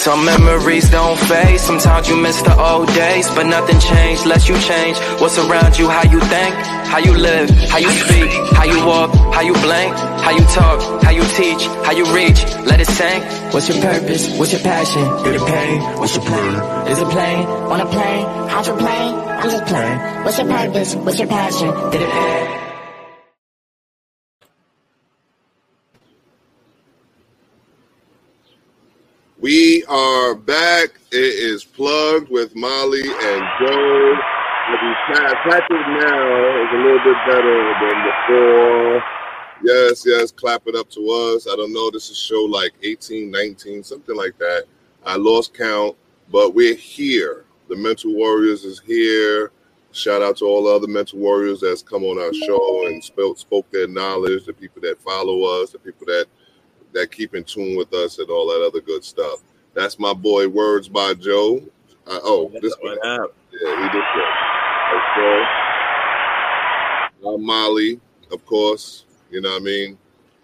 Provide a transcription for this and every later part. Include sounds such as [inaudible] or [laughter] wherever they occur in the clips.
Some memories don't fade. Sometimes you miss the old days, but nothing changed unless you change. What's around you, how you think, how you live, how you speak, how you walk, how you blink, how you talk, how you teach, how you reach. Let it sink. What's your purpose? What's your passion? Through the pain. What's your plan? Is it plane? On a plane? Hydroplane? I'm just playing. What's your purpose? What's your passion? Did it end? We are back. It is plugged with Molly and Joe. Patrick now is a little bit better than before. Yes, yes, clap it up to us. I don't know. This is show like 18, 19, something like that. I lost count, but we're here. The Mental Warriors is here. Shout out to all the other mental warriors that's come on our show and spoke, spoke their knowledge, the people that follow us, the people that that keep in tune with us and all that other good stuff. That's my boy Words by Joe. Uh, oh, this one. Up? Yeah, he did good. Uh, Molly, of course. You know what I mean?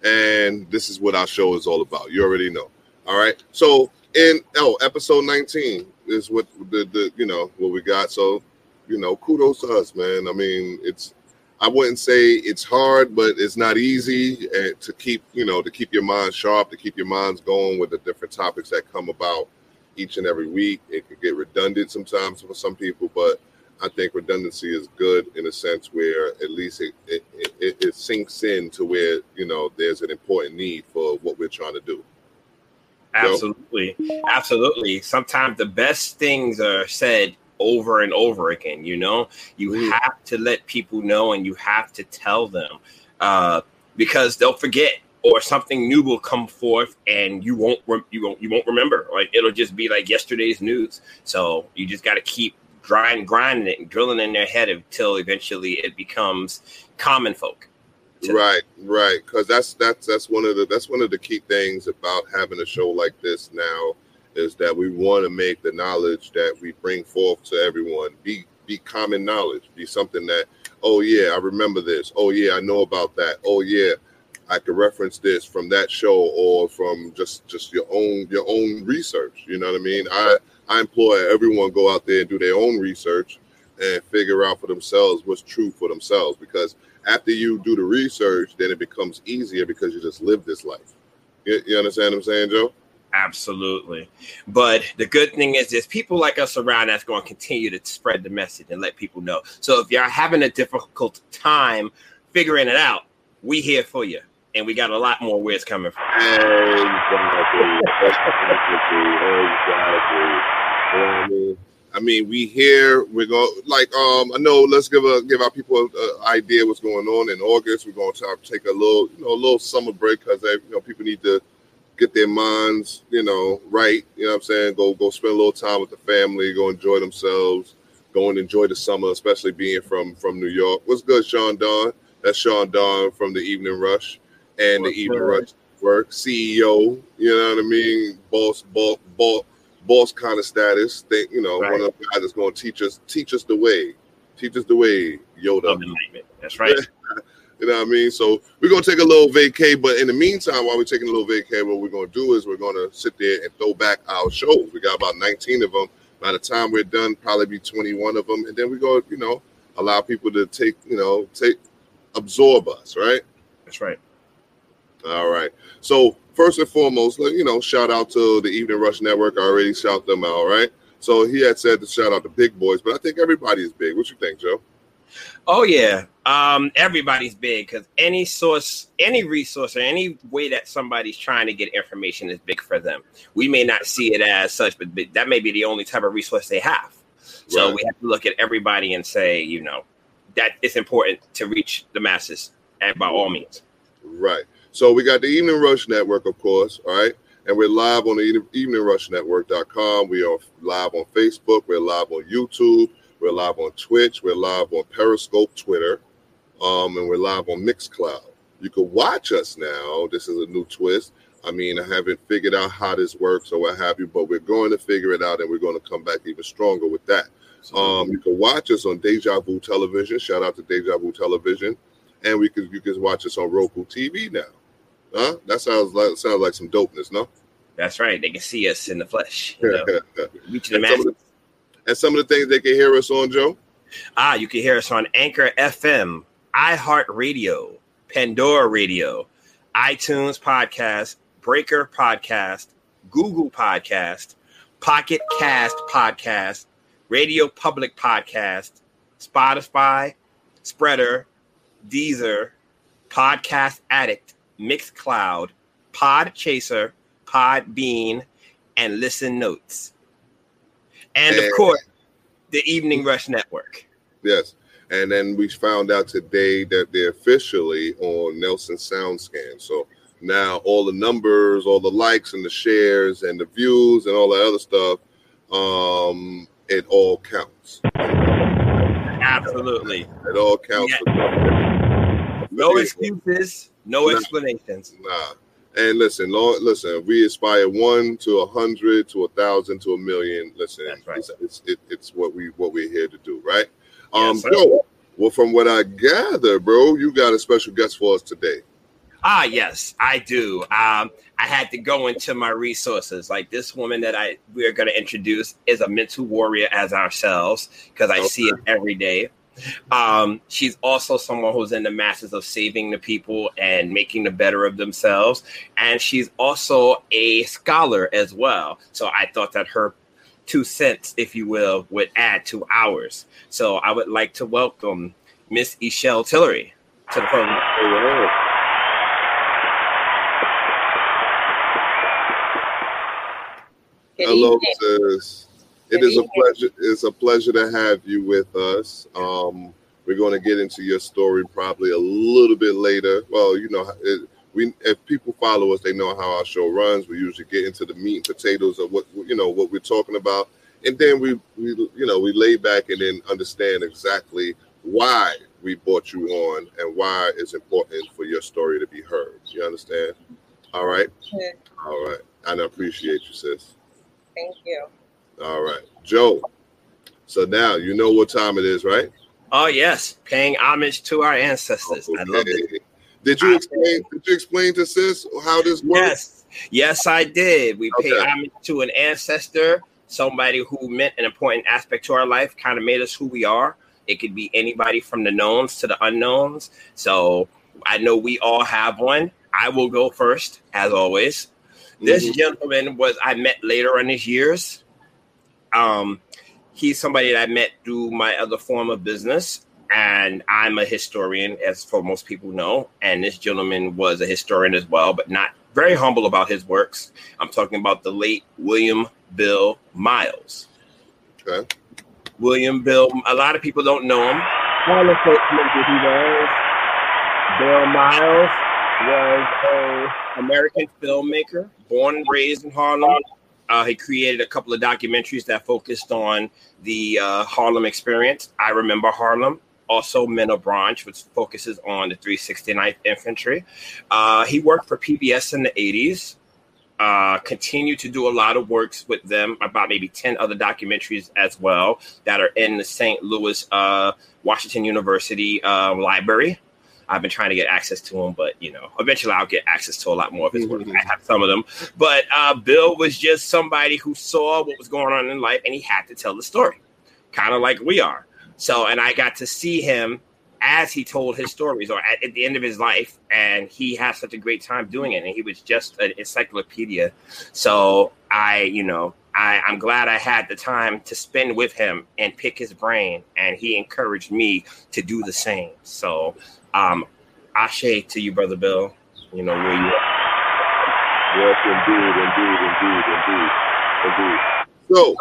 And this is what our show is all about. You already know. All right. So in oh, episode 19 is what the, the you know what we got. So, you know, kudos to us, man. I mean, it's I wouldn't say it's hard, but it's not easy eh, to keep, you know, to keep your mind sharp, to keep your minds going with the different topics that come about each and every week. It could get redundant sometimes for some people, but I think redundancy is good in a sense where at least it, it, it, it sinks in to where, you know, there's an important need for what we're trying to do. Absolutely. Absolutely. Sometimes the best things are said over and over again. You know, you mm. have to let people know and you have to tell them uh, because they'll forget or something new will come forth and you won't re- you won't you won't remember. Like it'll just be like yesterday's news. So you just got to keep grinding, grinding it and drilling in their head until eventually it becomes common folk. Right, right. Because that's that's that's one of the that's one of the key things about having a show like this now is that we want to make the knowledge that we bring forth to everyone be be common knowledge, be something that, oh yeah, I remember this. Oh yeah, I know about that. Oh yeah, I could reference this from that show or from just just your own your own research. You know what I mean? I I implore everyone go out there and do their own research and figure out for themselves what's true for themselves because after you do the research, then it becomes easier because you just live this life. You, you understand what I'm saying, Joe? Absolutely. But the good thing is there's people like us around that's going to continue to spread the message and let people know. So if you're having a difficult time figuring it out, we here for you. And we got a lot more where it's coming from. I mean, we here. We're going like um. I know. Let's give a give our people an idea what's going on in August. We're going to take a little, you know, a little summer break because they, you know people need to get their minds, you know, right. You know what I'm saying? Go go spend a little time with the family, go enjoy themselves, go and enjoy the summer, especially being from from New York. What's good, Sean Don? That's Sean Don from the Evening Rush and What's the Evening? Rush Work CEO. You know what I mean? Boss, boss, boss, boss kind of status. Think you know, right. one of the guys that's going to teach us teach us the way, teach us the way. Yoda. That's right. [laughs] You know what I mean? So we're gonna take a little vacay, but in the meantime, while we're taking a little vacay, what we're gonna do is we're gonna sit there and throw back our shows. We got about 19 of them. By the time we're done, probably be 21 of them, and then we go, you know, allow people to take, you know, take absorb us, right? That's right. All right. So first and foremost, you know, shout out to the Evening Rush Network. I already shout them out, right? So he had said to shout out the big boys, but I think everybody is big. What you think, Joe? Oh yeah, um, everybody's big because any source, any resource, or any way that somebody's trying to get information is big for them. We may not see it as such, but that may be the only type of resource they have. So right. we have to look at everybody and say, you know, that it's important to reach the masses, and by all means. Right. So we got the Evening Rush Network, of course. All right. And we're live on the eveningrushnetwork.com. We are live on Facebook. We're live on YouTube. We're live on Twitch. We're live on Periscope, Twitter, um, and we're live on Mixcloud. You can watch us now. This is a new twist. I mean, I haven't figured out how this works or what have you, but we're going to figure it out, and we're going to come back even stronger with that. Um, you can watch us on Deja Vu Television. Shout out to Deja Vu Television, and we can you can watch us on Roku TV now. Huh? That sounds like sounds like some dopeness, no? That's right. They can see us in the flesh. You know? [laughs] Reaching the and, some the, and some of the things they can hear us on, Joe. Ah, you can hear us on Anchor FM, iHeartRadio, Pandora Radio, iTunes Podcast, Breaker Podcast, Google Podcast, Pocket Cast Podcast, Radio Public Podcast, Spotify, Spreaker, Deezer, Podcast Addict, Mixcloud, Podchaser, Podbean, and Listen Notes. And of course, the Evening Rush Network. Yes. And then we found out today that they're officially on Nielsen SoundScan. So now all the numbers, all the likes and the shares and the views and all that other stuff, um, it all counts. Absolutely. It all counts. Yeah. No excuses, no No. explanations. Nah. And listen, Lord, listen. We aspire one to a hundred, to a thousand, to a million. Listen, right. it's it's, it, it's what we what we're here to do, right? Um, Yes. Well, from what I gather, bro, you got a special guest for us today. Ah, yes, I do. Um, I had to go into my resources. Like this woman that I we're going to introduce is a mental warrior as ourselves because I see it every day. Um, she's also someone who's in the masses of saving the people and making the better of themselves, and she's also a scholar as well. So I thought that her two cents, if you will, would add to ours. So I would like to welcome Miss Ishelle Tillery to the program. Good Hello, evening. sis. It Good is a pleasure. It's a pleasure to have you with us. Um, we're going to get into your story probably a little bit later. Well, you know, it, we if people follow us, they know how our show runs. We usually get into the meat and potatoes of what you know what we're talking about, and then we we you know we lay back and then understand exactly why we brought you on and why it's important for your story to be heard. You understand? All right. Yeah, All right. And I appreciate you, sis. Thank you. All right, Joe. So now you know what time it is, right? Oh yes, paying homage to our ancestors. I love it. Okay. Did you explain? Did you explain to sis how this works? Yes, yes, I did. We pay homage to an ancestor, somebody who meant an important aspect to our life, kind of made us who we are. It could be anybody from the knowns to the unknowns. So I know we all have one. I will go first, as always. This Mhm. gentleman was I met later in his years. Um, he's somebody that I met through my other form of business, and I'm a historian, as for most people know. And this gentleman was a historian as well, but not very humble about his works. I'm talking about the late William Bill Miles. Okay. William Bill. A lot of people don't know him. Harlem folks know who he was. Bill Miles was a American filmmaker, born and raised in Harlem. Uh, he created a couple of documentaries that focused on the uh, Harlem experience. I remember Harlem. Also, Men of Bronze, which focuses on the 369th Infantry. Uh, he worked for PBS in the 80s. Uh, continued to do a lot of works with them, about maybe 10 other documentaries as well that are in the St. Louis uh, Washington University uh, library. I've been trying to get access to them, but you know, eventually I'll get access to a lot more of his work. I have some of them, but uh, Bill was just somebody who saw what was going on in life, and he had to tell the story, kind of like we are. So, and I got to see him as he told his stories, or at, at the end of his life, and he had such a great time doing it, and he was just an encyclopedia. So, I, you know, I, I'm glad I had the time to spend with him and pick his brain, and he encouraged me to do the same. So, um, Ashe to you, brother Bill. You know where you are. Yes, indeed, indeed, indeed, indeed, indeed. So,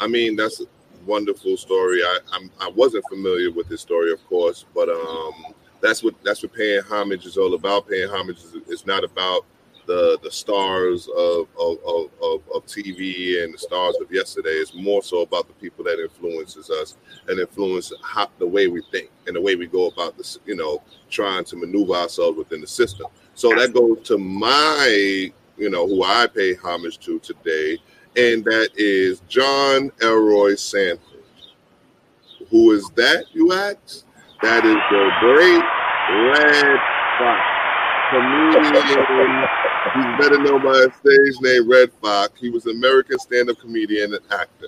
I mean, that's wonderful story. I I'm, I wasn't familiar with this story, of course, but um, that's what that's what paying homage is all about. Paying homage is, not about the the stars of of, of of of TV and the stars of yesterday. It's more so about the people that influences us and influence how, the way we think and the way we go about this. You know, trying to maneuver ourselves within the system. So that goes to my, you know, who I pay homage to today, and that is John Elroy Sanford. Who is that, you ask? That is the great Redd Foxx. comedian. He's better known by his stage name Redd Foxx. He was an American stand-up comedian and actor.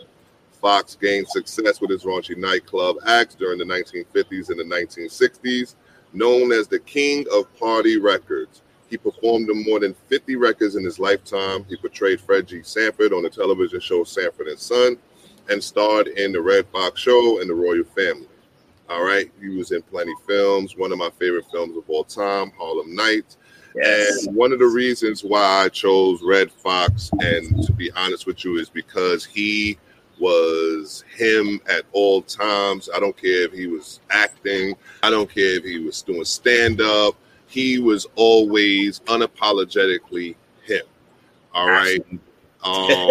Foxx gained success with his raunchy nightclub acts during the 1950s and the 1960s, known as the King of Party Records. He performed on more than 50 records in his lifetime. He portrayed Fred G. Sanford on the television show Sanford and Son and starred in The Redd Foxx Show and The Royal Family. All right. He was in plenty films. One of my favorite films of all time, Harlem Nights. Yes. And one of the reasons why I chose Redd Foxx, and to be honest with you, is because he was him at all times. I don't care if he was acting, I don't care if he was doing stand up. He was always unapologetically him. All right. Um,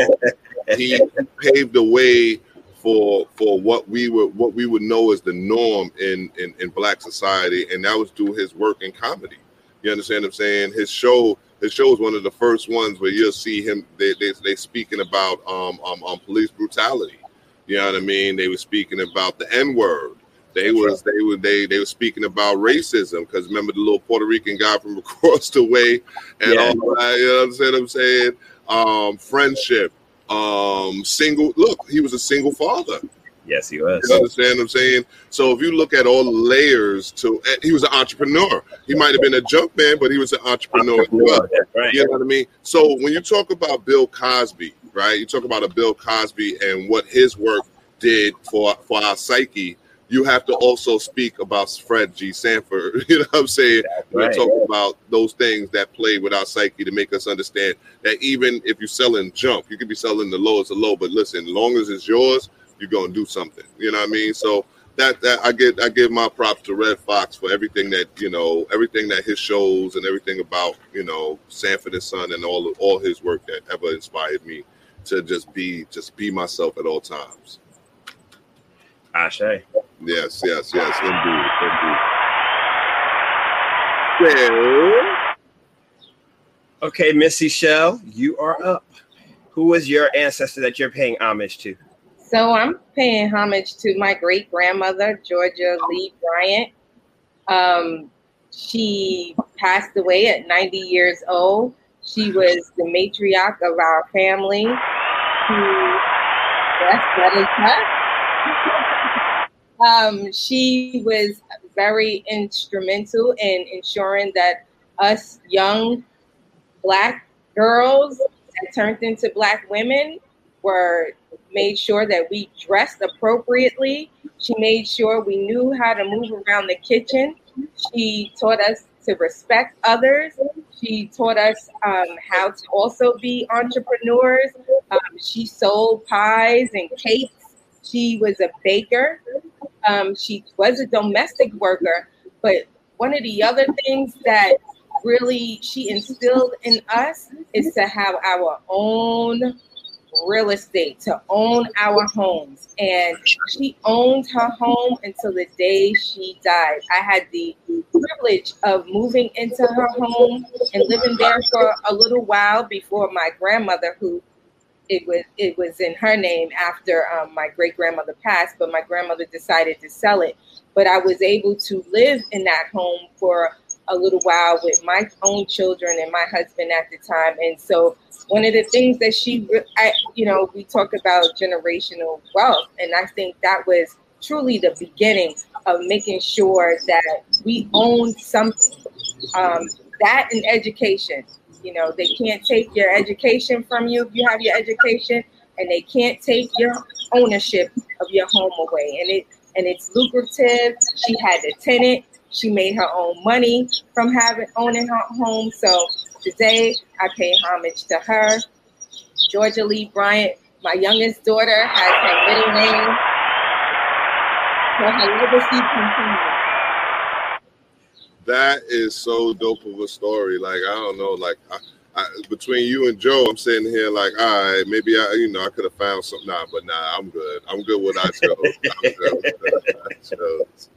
he paved the way for for what we would what we would know as the norm in, in in black society, and that was through his work in comedy. You understand what I'm saying? His show his show is one of the first ones where you'll see him they they, they speaking about um, um um police brutality. You know what I mean? They were speaking about the N word. They was they were they they were speaking about racism because remember the little Puerto Rican guy from [laughs] across the way and Yeah. all that. You know what I'm saying? Um, friendship. Um, single. Look, he was a single father. Yes, he was. You understand what I'm saying? So if you look at all the layers to, he was an entrepreneur. He might have been a junk man, but he was an entrepreneur. as well. Right. You know what I mean? So when you talk about Bill Cosby, right? You talk about a Bill Cosby and what his work did for for our psyche. You have to also speak about Fred G. Sanford. [laughs] You know what I'm saying? We're right. talking about those things that play with our psyche to make us understand that even if you're selling junk, you could be selling the lowest of low, but listen, as long as it's yours, you're gonna do something. You know what I mean? So that that I get I give my props to Redd Foxx for everything that you know, everything that his shows and everything about you know Sanford and Son and all all his work that ever inspired me to just be just be myself at all times. Ashe. Yes, yes, yes, indeed, indeed. Well, Okay, Missy Shell, you are up. Who was your ancestor that you're paying homage to? So I'm paying homage to my great grandmother, Georgia Lee Bryant. Um, she passed away at 90 years old. She was the matriarch of our family. Who, yes, that is her. Um, she was very instrumental in ensuring that us young black girls that turned into black women were made sure that we dressed appropriately. She made sure we knew how to move around the kitchen. She taught us to respect others. She taught us um, how to also be entrepreneurs. Um, she sold pies and cakes. She was a baker. Um, she was a domestic worker. But one of the other things that really she instilled in us is to have our own real estate, to own our homes. And she owned her home until the day she died. I had the privilege of moving into her home and living there for a little while before my grandmother, who it was it was in her name after um, my great grandmother passed, but my grandmother decided to sell it. But I was able to live in that home for a little while with my own children and my husband at the time. And so one of the things that she, I, you know, we talk about generational wealth, and I think that was truly the beginning of making sure that we own something. Um, that and education. You know, they can't take your education from you if you have your education, and they can't take your ownership of your home away. And it and it's lucrative. She had a tenant. She made her own money from having owning her home. So today I pay homage to her. Georgia Lee Bryant, my youngest daughter, has her middle name. So her legacy continues. That is so dope of a story. Like I don't know, like I, I, between you and Joe, I'm sitting here like, all right, maybe I, you know, I could have found something. Nah, but nah, I'm good. I'm good with I chose. I'm good I chose.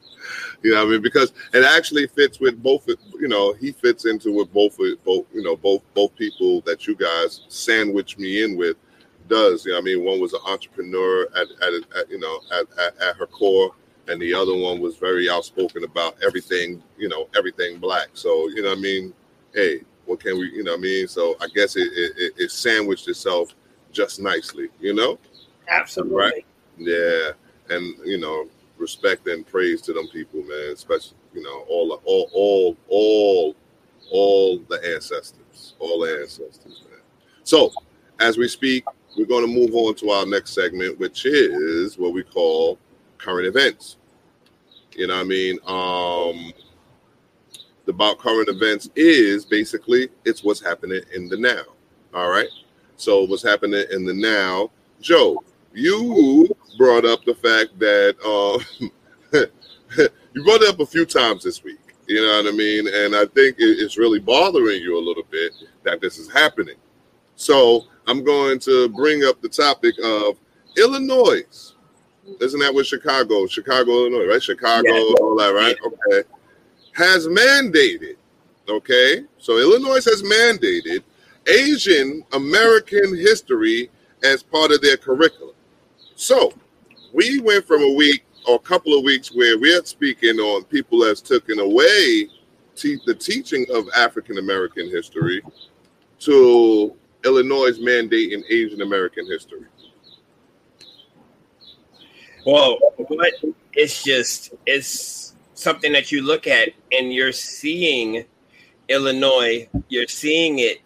You know, what I mean, because it actually fits with both. You know, he fits into with both, both. You know, both both people that you guys sandwich me in with does. You know, I mean, one was an entrepreneur at, at, at you know at, at, at her core, and the other one was very outspoken about everything. You know, everything black. So you know, what I mean, hey, what can we, you know, what I mean? So I guess it, it, it sandwiched itself just nicely, you know? Absolutely. Right. Yeah, and you know, respect and praise to them people, man. Especially, you know, all all all all all the ancestors, all the ancestors, man. So, as we speak, we're going to move on to our next segment, which is what we call current events. You know, what I mean, um, the about current events is basically it's what's happening in the now. All right. So what's happening in the now, Joe? You brought up the fact that uh, [laughs] you brought it up a few times this week. You know what I mean? And I think it's really bothering you a little bit that this is happening. So I'm going to bring up the topic of Illinois. Isn't that what Chicago, Chicago, Illinois, right? Chicago, yeah. all that, right? Okay. Has mandated, okay? So Illinois has mandated Asian American history as part of their curriculum. So we went from a week or a couple of weeks where we're speaking on people that's taken away te- the teaching of African American history to Illinois mandating Asian American history. Well, but it's just it's something that you look at and you're seeing Illinois, you're seeing it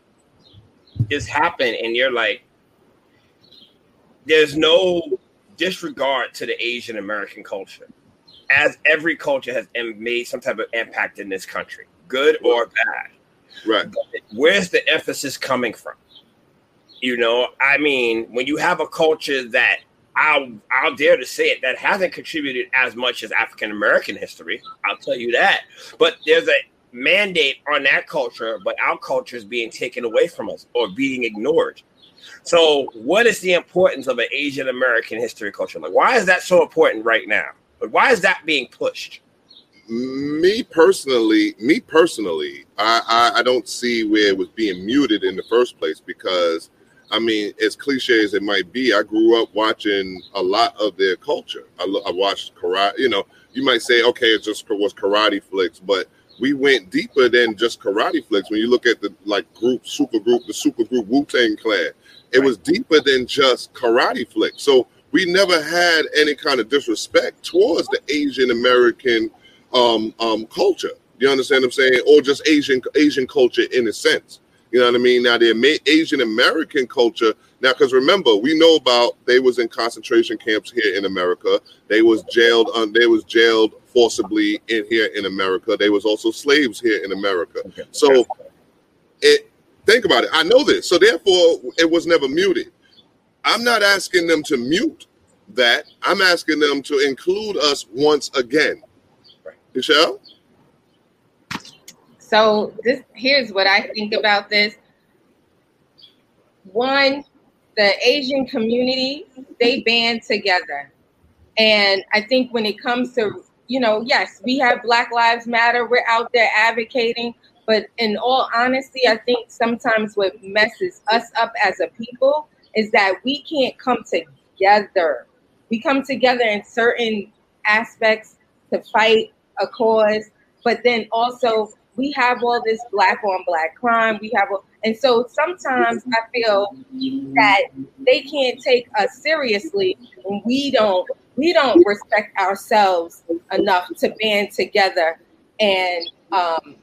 just happen, and you're like, there's no disregard to the Asian American culture, as every culture has made some type of impact in this country, good or bad. Right. Where's the emphasis coming from? You know, I mean, when you have a culture that I'll I'll dare to say it that hasn't contributed as much as African American history, I'll tell you that. But there's a mandate on that culture, but our culture is being taken away from us or being ignored. So, what is the importance of an Asian American history culture? Like, why is that so important right now? But why is that being pushed? Me personally, me personally, I, I, I don't see where it was being muted in the first place because, I mean, as cliche as it might be, I grew up watching a lot of their culture. I, I watched karate. You know, you might say, okay, it just was karate flicks, but we went deeper than just karate flicks. When you look at the like group, super group, the super group Wu Tang Clan, it was deeper than just karate flicks. So we never had any kind of disrespect towards the Asian American um, um, culture. You understand what I'm saying? Or just Asian Asian culture in a sense. You know what I mean? Now the Asian American culture. Now, because remember, we know about they was in concentration camps here in America. They was jailed. Um, they was jailed forcibly in here in America. They was also slaves here in America. Okay. So, it think about it. I know this, so therefore it was never muted. I'm not asking them to mute that. I'm asking them to include us once again. Michelle. So this here's what I think about this. One, the Asian community they band together, and I think when it comes to you know, yes, we have Black Lives Matter. We're out there advocating. But in all honesty, I think sometimes what messes us up as a people is that we can't come together. We come together in certain aspects to fight a cause, but then also we have all this black on black crime. We have, all, and so sometimes I feel that they can't take us seriously we don't we don't respect ourselves enough to band together and um,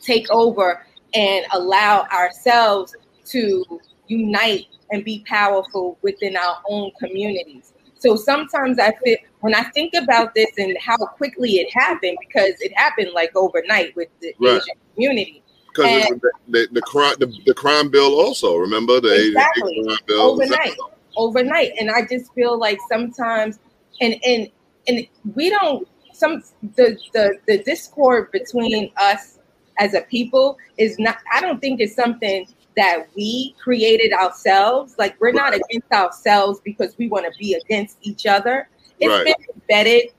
take over and allow ourselves to unite and be powerful within our own communities. So sometimes I feel when I think about this and how quickly it happened, because it happened like overnight with the right. Asian community. Because the, the, the, crime the, the, crime bill also remember the exactly. Crime bill overnight, overnight, and I just feel like sometimes and and and we don't some the the the discord between us as a people is not i don't think it's something that we created ourselves like we're not against ourselves because we want to be against each other It's right. been embedded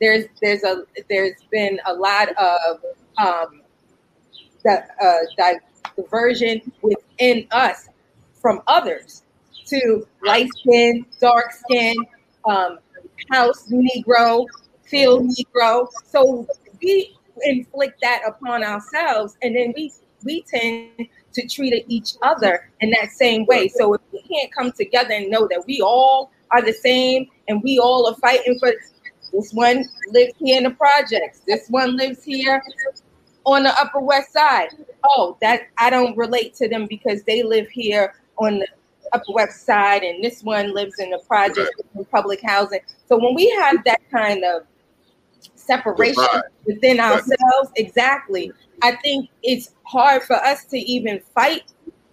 there's there's a there's been a lot of um the uh diversion within us from others to light skin dark skin um house Negro, field Negro. So we inflict that upon ourselves, and then we we tend to treat each other in that same way. So if we can't come together and know that we all are the same and we all are fighting for this one lives here in the projects, this one lives here on the Upper West Side. Oh, that I don't relate to them because they live here on the Upper West Side, and this one lives in the project in public housing. So when we have that kind of separation within ourselves, exactly, I think it's hard for us to even fight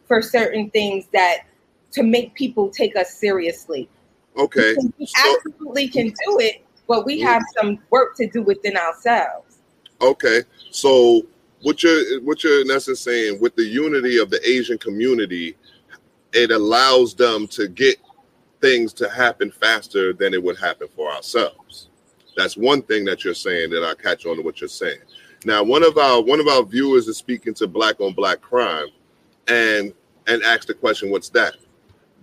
for certain things that to make people take us seriously. Okay. We so, absolutely can do it, but we mm-hmm. have some work to do within ourselves. Okay. So what you're what you're in essence saying with the unity of the Asian community, it allows them to get things to happen faster than it would happen for ourselves. That's one thing that you're saying that I catch on to what you're saying. Now, one of our one of our viewers is speaking to black on black crime and and asked the question, what's that?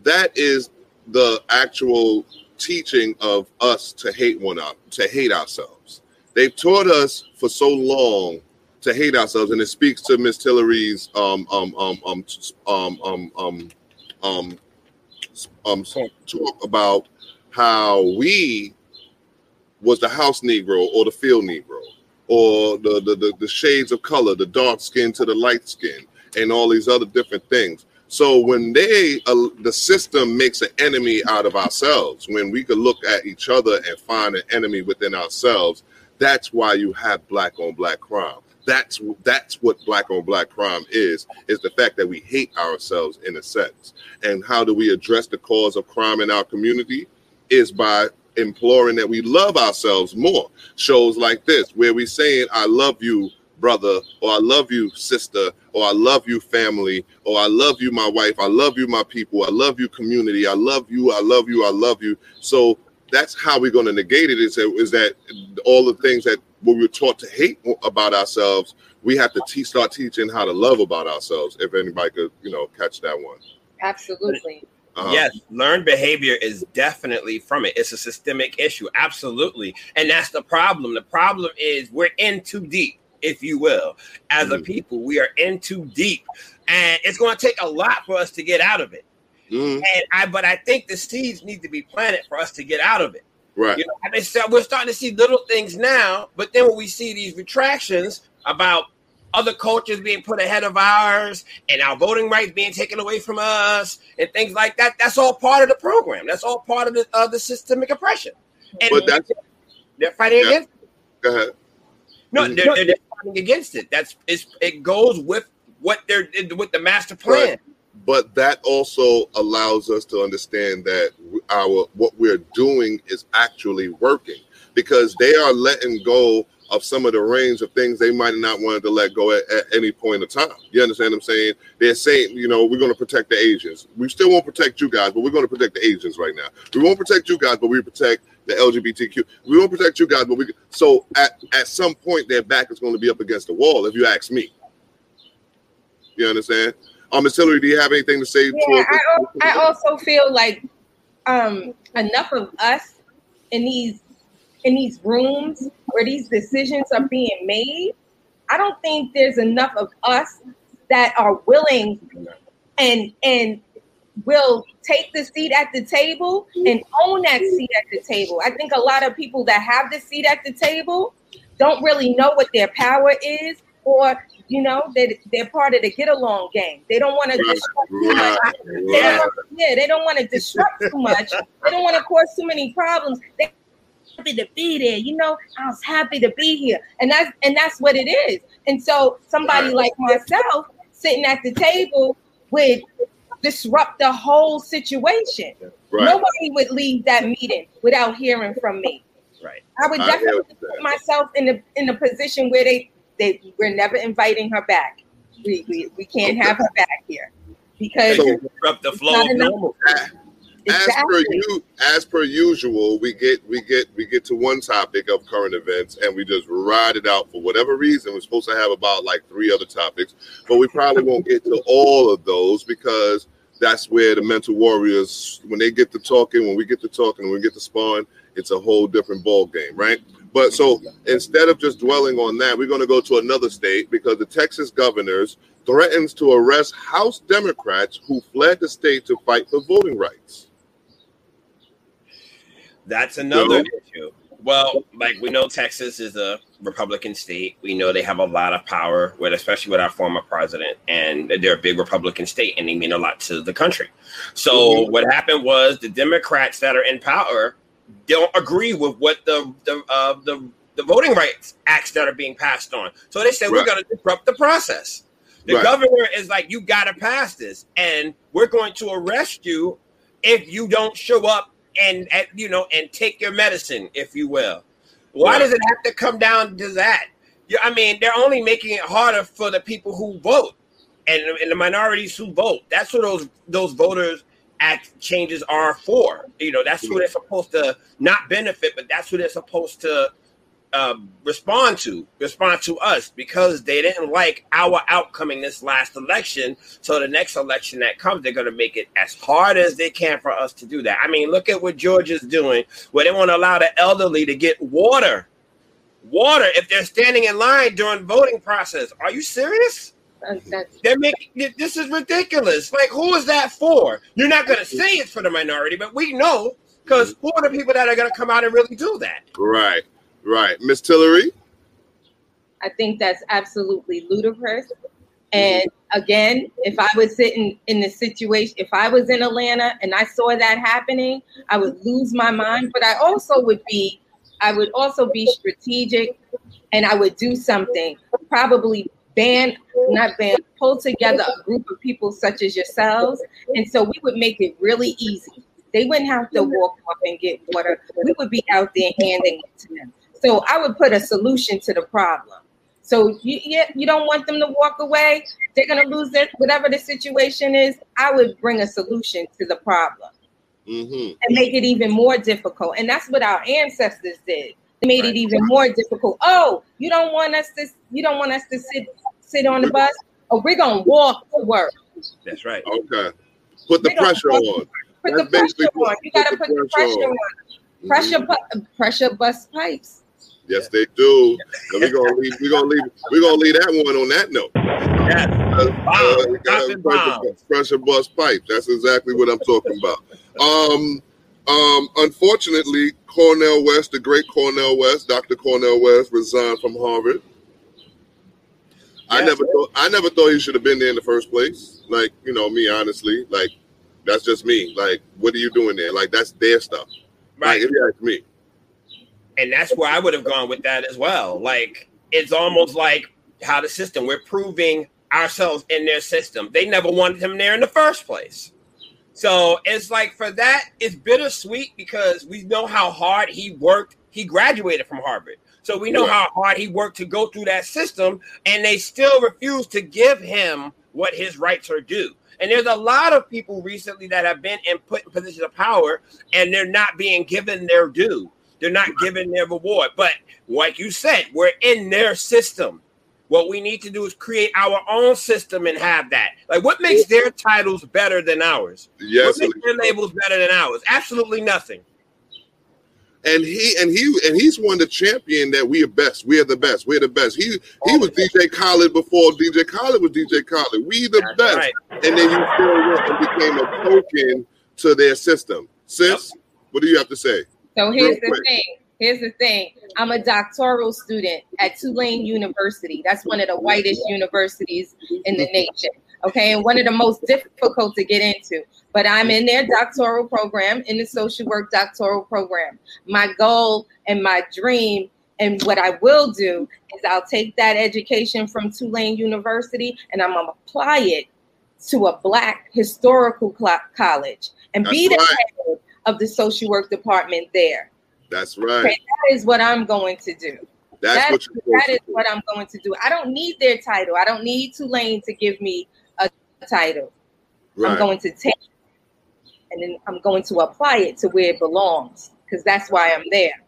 That is the actual teaching of us to hate one up, to hate ourselves. They've taught us for so long to hate ourselves, and it speaks to Miss Tillery's um um um um um um um um, um talk about how we was the house Negro or the field Negro or the, the, the, the shades of color, the dark skin to the light skin, and all these other different things. So when they, uh, the system makes an enemy out of ourselves, when we could look at each other and find an enemy within ourselves, that's why you have black on black crime. That's that's what black on black crime is, is the fact that we hate ourselves in a sense. And how do we address the cause of crime in our community? Is by imploring that we love ourselves more. Shows like this, where we saying, I love you, brother, or I love you, sister, or I love you, family, or I love you, my wife, I love you, my people, I love you, community, I love you, I love you, I love you. So that's how we're going to negate it is that, is that all the things that we were taught to hate about ourselves, we have to te- start teaching how to love about ourselves. If anybody could, you know, catch that one. Absolutely. Uh-huh. Yes, learned behavior is definitely from it. It's a systemic issue, absolutely, and that's the problem. The problem is we're in too deep, if you will, as mm. a people. We are in too deep, and it's going to take a lot for us to get out of it. Mm. And I, but I think the seeds need to be planted for us to get out of it. Right. You know, we're starting to see little things now, but then when we see these retractions about other cultures being put ahead of ours and our voting rights being taken away from us and things like that. That's all part of the program. That's all part of the, uh, the systemic oppression. And but that's, they're fighting yeah. against it. Go ahead. No, mm-hmm. they're, they're, fighting against it. That's it goes with what they're with the master plan. Right. But that also allows us to understand that our what we're doing is actually working because they are letting go of some of the range of things they might not want to let go at, at, any point of time. You understand what I'm saying? They're saying, you know, we're going to protect the Asians. We still won't protect you guys, but we're going to protect the Asians right now. We won't protect you guys, but we protect the LGBTQ. We won't protect you guys, but we. So at at some point, their back is going to be up against the wall. If you ask me, you understand? Um, Miss Hillary, do you have anything to say? Yeah, to I, I also feel like um enough of us in these in these rooms where these decisions are being made, I don't think there's enough of us that are willing and and will take the seat at the table and own that seat at the table. I think a lot of people that have the seat at the table don't really know what their power is, or you know, they they're part of the get along game. They don't want to disrupt too much. They don't, yeah, they don't want to disrupt too much. They don't want to cause too many problems. They happy to be there. You know, I was happy to be here. And that's and that's what it is. And so somebody like myself sitting at the table would disrupt the whole situation. Right. Nobody would leave that meeting without hearing from me. Right. I would definitely put myself in the in a position where they they we're never inviting her back. We we, we can't okay. have her back here because so, disrupt the flow Exactly. As per you, as per usual, we get we get we get to one topic of current events and we just ride it out for whatever reason. We're supposed to have about like three other topics, but we probably won't get to all of those because that's where the mental warriors, when they get to talking, when we get to talking, when we get to spawn, it's a whole different ball game, right? But so instead of just dwelling on that, we're going to go to another state because the Texas governors threatens to arrest House Democrats who fled the state to fight for voting rights. That's another no. issue. Well, like we know, Texas is a Republican state. We know they have a lot of power, with especially with our former president, and they're a big Republican state, and they mean a lot to the country. So mm-hmm. what happened was the Democrats that are in power don't agree with what the the uh, the the voting rights acts that are being passed on. So they said right. we're going to disrupt the process. The right. governor is like, you got to pass this, and we're going to arrest you if you don't show up and, and you know and take your medicine, if you will. Why does it have to come down to that? I mean, they're only making it harder for the people who vote and, and the minorities who vote. That's what those those voters act changes are for. You know, that's who they're supposed to not benefit, but that's who they're supposed to um, respond to, respond to us because they didn't like our outcome in this last election. So the next election that comes, they're going to make it as hard as they can for us to do that. I mean, look at what Georgia's doing, where they want to allow the elderly to get water, water if they're standing in line during voting process. Are you serious? They're making this is ridiculous. Like, who is that for? You're not going to say it's for the minority, but we know because who are the people that are going to come out and really do that? Right. Right. Miss Tillery? I think that's absolutely ludicrous. Mm-hmm. And again, if I was sitting in the situation, if I was in Atlanta and I saw that happening, I would lose my mind. But I also would be, I would also be strategic and I would do something, probably ban, not ban, pull together a group of people such as yourselves. And so we would make it really easy. They wouldn't have to walk up and get water. We would be out there handing it to them. So I would put a solution to the problem. So you, yeah, you don't want them to walk away. They're gonna lose their whatever the situation is. I would bring a solution to the problem mm-hmm. and make it even more difficult. And that's what our ancestors did. They made it even more difficult. Oh, you don't want us to you don't want us to sit sit on the bus? Oh, we're gonna walk to work. That's right. Okay. Put the pressure on. Put the pressure on. You gotta put the pressure on. Pressure, mm-hmm. pressure bust pipes. Yes, they do. We're gonna leave. We're gonna leave. We're gonna leave that one on that note. Yeah. Uh, uh, pressure, pressure bust pipe. That's exactly what I'm talking about. Um, um, unfortunately, Cornel West, the great Cornel West, Dr. Cornel West, resigned from Harvard. I never thought. I never thought he should have been there in the first place. Like you know, me honestly, like that's just me. Like, what are you doing there? Like that's their stuff. Right. Like, if you ask me and that's where I would have gone with that as well. Like it's almost like how the system we're proving ourselves in their system. They never wanted him there in the first place. So it's like for that, it's bittersweet because we know how hard he worked. He graduated from Harvard. So we know how hard he worked to go through that system, and they still refuse to give him what his rights are due. And there's a lot of people recently that have been in put in positions of power and they're not being given their due. They're not giving their reward. But like you said, we're in their system. What we need to do is create our own system and have that. Like, what makes their titles better than ours? Yes, what makes their labels better than ours? Absolutely nothing. And he and he and he's one the champion that we are best. We are the best. We're the best. He he was DJ Khaled before DJ Khaled was DJ Khaled. We the That's best. Right. And then you still went and became a token to their system. Sis, yep. what do you have to say? So here's the thing. Here's the thing. I'm a doctoral student at Tulane University. That's one of the whitest universities in the nation. Okay, and one of the most difficult to get into. But I'm in their doctoral program, in the social work doctoral program. My goal and my dream and what I will do is I'll take that education from Tulane University and I'm gonna apply it to a black historical college and That's be the right. head of the social work department there. That's right. Okay, that is what I'm going to do. That's that, what you're that is do. what I'm going to do. I don't need their title. I don't need Tulane to give me a title. Right. I'm going to take and then I'm going to apply it to where it belongs because that's why I'm there.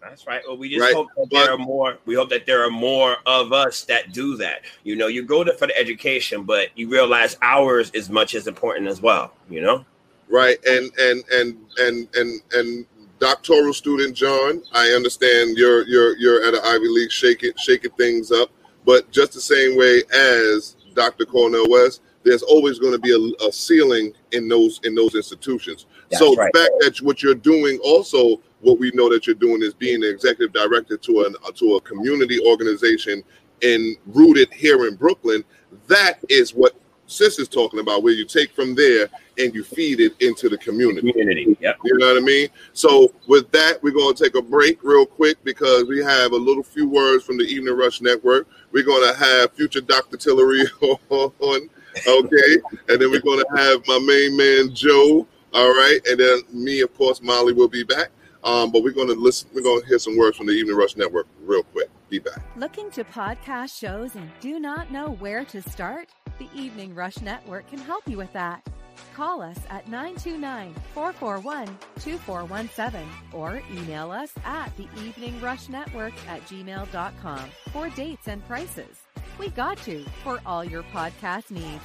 That's right. Well, we just right. hope that there are more. We hope that there are more of us that do that. You know, you go there for the education, but you realize ours is much as important as well. You know right? And and and and and and doctoral student John, I understand you're you're you're at an Ivy League shaking shaking things up. But just the same way as Dr. Cornel West, there's always going to be a, a, ceiling in those in those institutions. That's so right. the fact that what you're doing also what we know that you're doing is being the executive director to an to a community organization and rooted here in Brooklyn. That is what Sis is talking about, where you take from there and you feed it into the community. Community, yep. You know what I mean? So with that, we're going to take a break real quick because we have a little few words from the Evening Rush Network. We're going to have future Dr. Tillery [laughs] on, okay, and then we're going to have my main man Joe. All right, and then me, of course, Molly will be back. Um, but we're going to listen. We're going to hear some words from the Evening Rush Network real quick. Be back. Looking to podcast shows and do not know where to start? The Evening Rush Network can help you with that. Call us at 929 441 2417 or email us at the Evening Rush Network at gmail.com for dates and prices. We got you for all your podcast needs.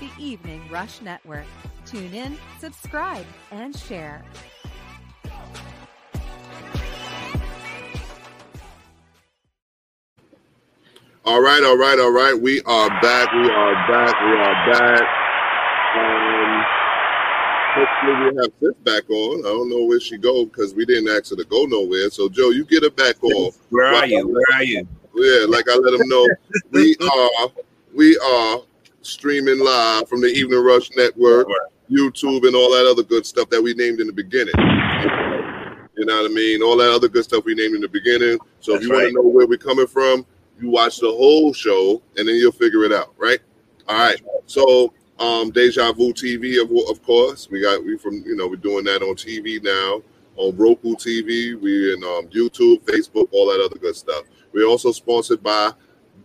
The Evening Rush Network. Tune in, subscribe, and share. All right, all right, all right. We are back. We are back. We are back. Um, hopefully we have Sis back on. I don't know where she go because we didn't ask her to go nowhere. So Joe, you get her back on. Where are you? Where are you? Yeah, like I let them know, we are we are streaming live from the Evening Rush Network, YouTube, and all that other good stuff that we named in the beginning. You know what I mean? All that other good stuff we named in the beginning. So That's if you right. want to know where we're coming from, you watch the whole show and then you'll figure it out, right? All right. So um Deja Vu TV, of, of course. We got we from you know we're doing that on TV now, on Roku TV. We in um, YouTube, Facebook, all that other good stuff. We're also sponsored by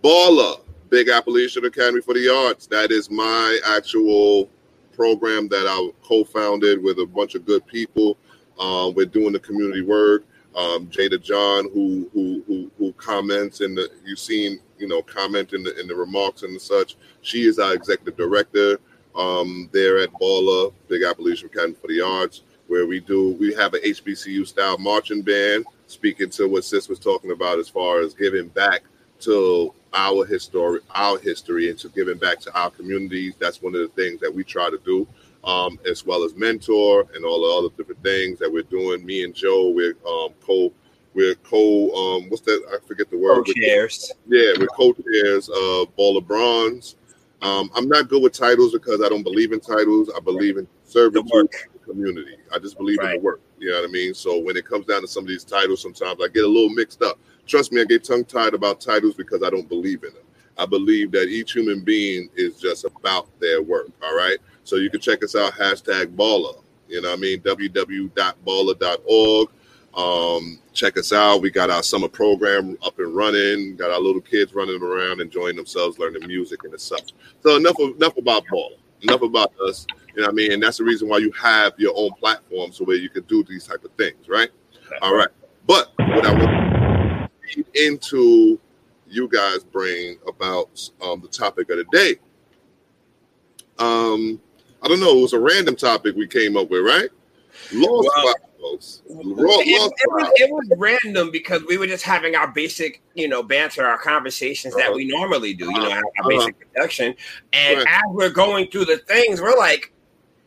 Baller, Big Appalachian Academy for the Arts. That is my actual program that I co-founded with a bunch of good people. Um, we're doing the community work um, Jada John, who who who who comments in the you've seen you know comment in the in the remarks and such. She is our executive director um, there at Baller Big Appalachian Academy for the Arts, where we do we have an HBCU style marching band. Speaking to what Sis was talking about as far as giving back to our history, our history, and to giving back to our communities. That's one of the things that we try to do um, as well as mentor and all the other different things that we're doing. Me and Joe, we're um, co, we're co, um, what's that? I forget the word. Co-chairs. Yeah, we're co-chairs of Ball of Bronze. Um, I'm not good with titles because I don't believe in titles. I believe in serving the, the community. I just believe right. in the work. You know what I mean? So when it comes down to some of these titles, sometimes I get a little mixed up. Trust me, I get tongue tied about titles because I don't believe in them. I believe that each human being is just about their work. All right. So you can check us out, hashtag baller. You know what I mean? www.baller.org. Um, check us out. We got our summer program up and running. Got our little kids running around, enjoying themselves, learning music and such. So enough enough about baller. Enough about us. You know what I mean? And that's the reason why you have your own platform so where you can do these type of things, right? All right. But what I want to into you guys bring about um, the topic of the day. Um, I don't know. It was a random topic we came up with, right? Lost well. It, it, was, it, was, random because we were just having our basic, you know, banter, our conversations uh-huh. that we normally do, you know, our, uh-huh. basic production. And right. as we're going through the things, we're like,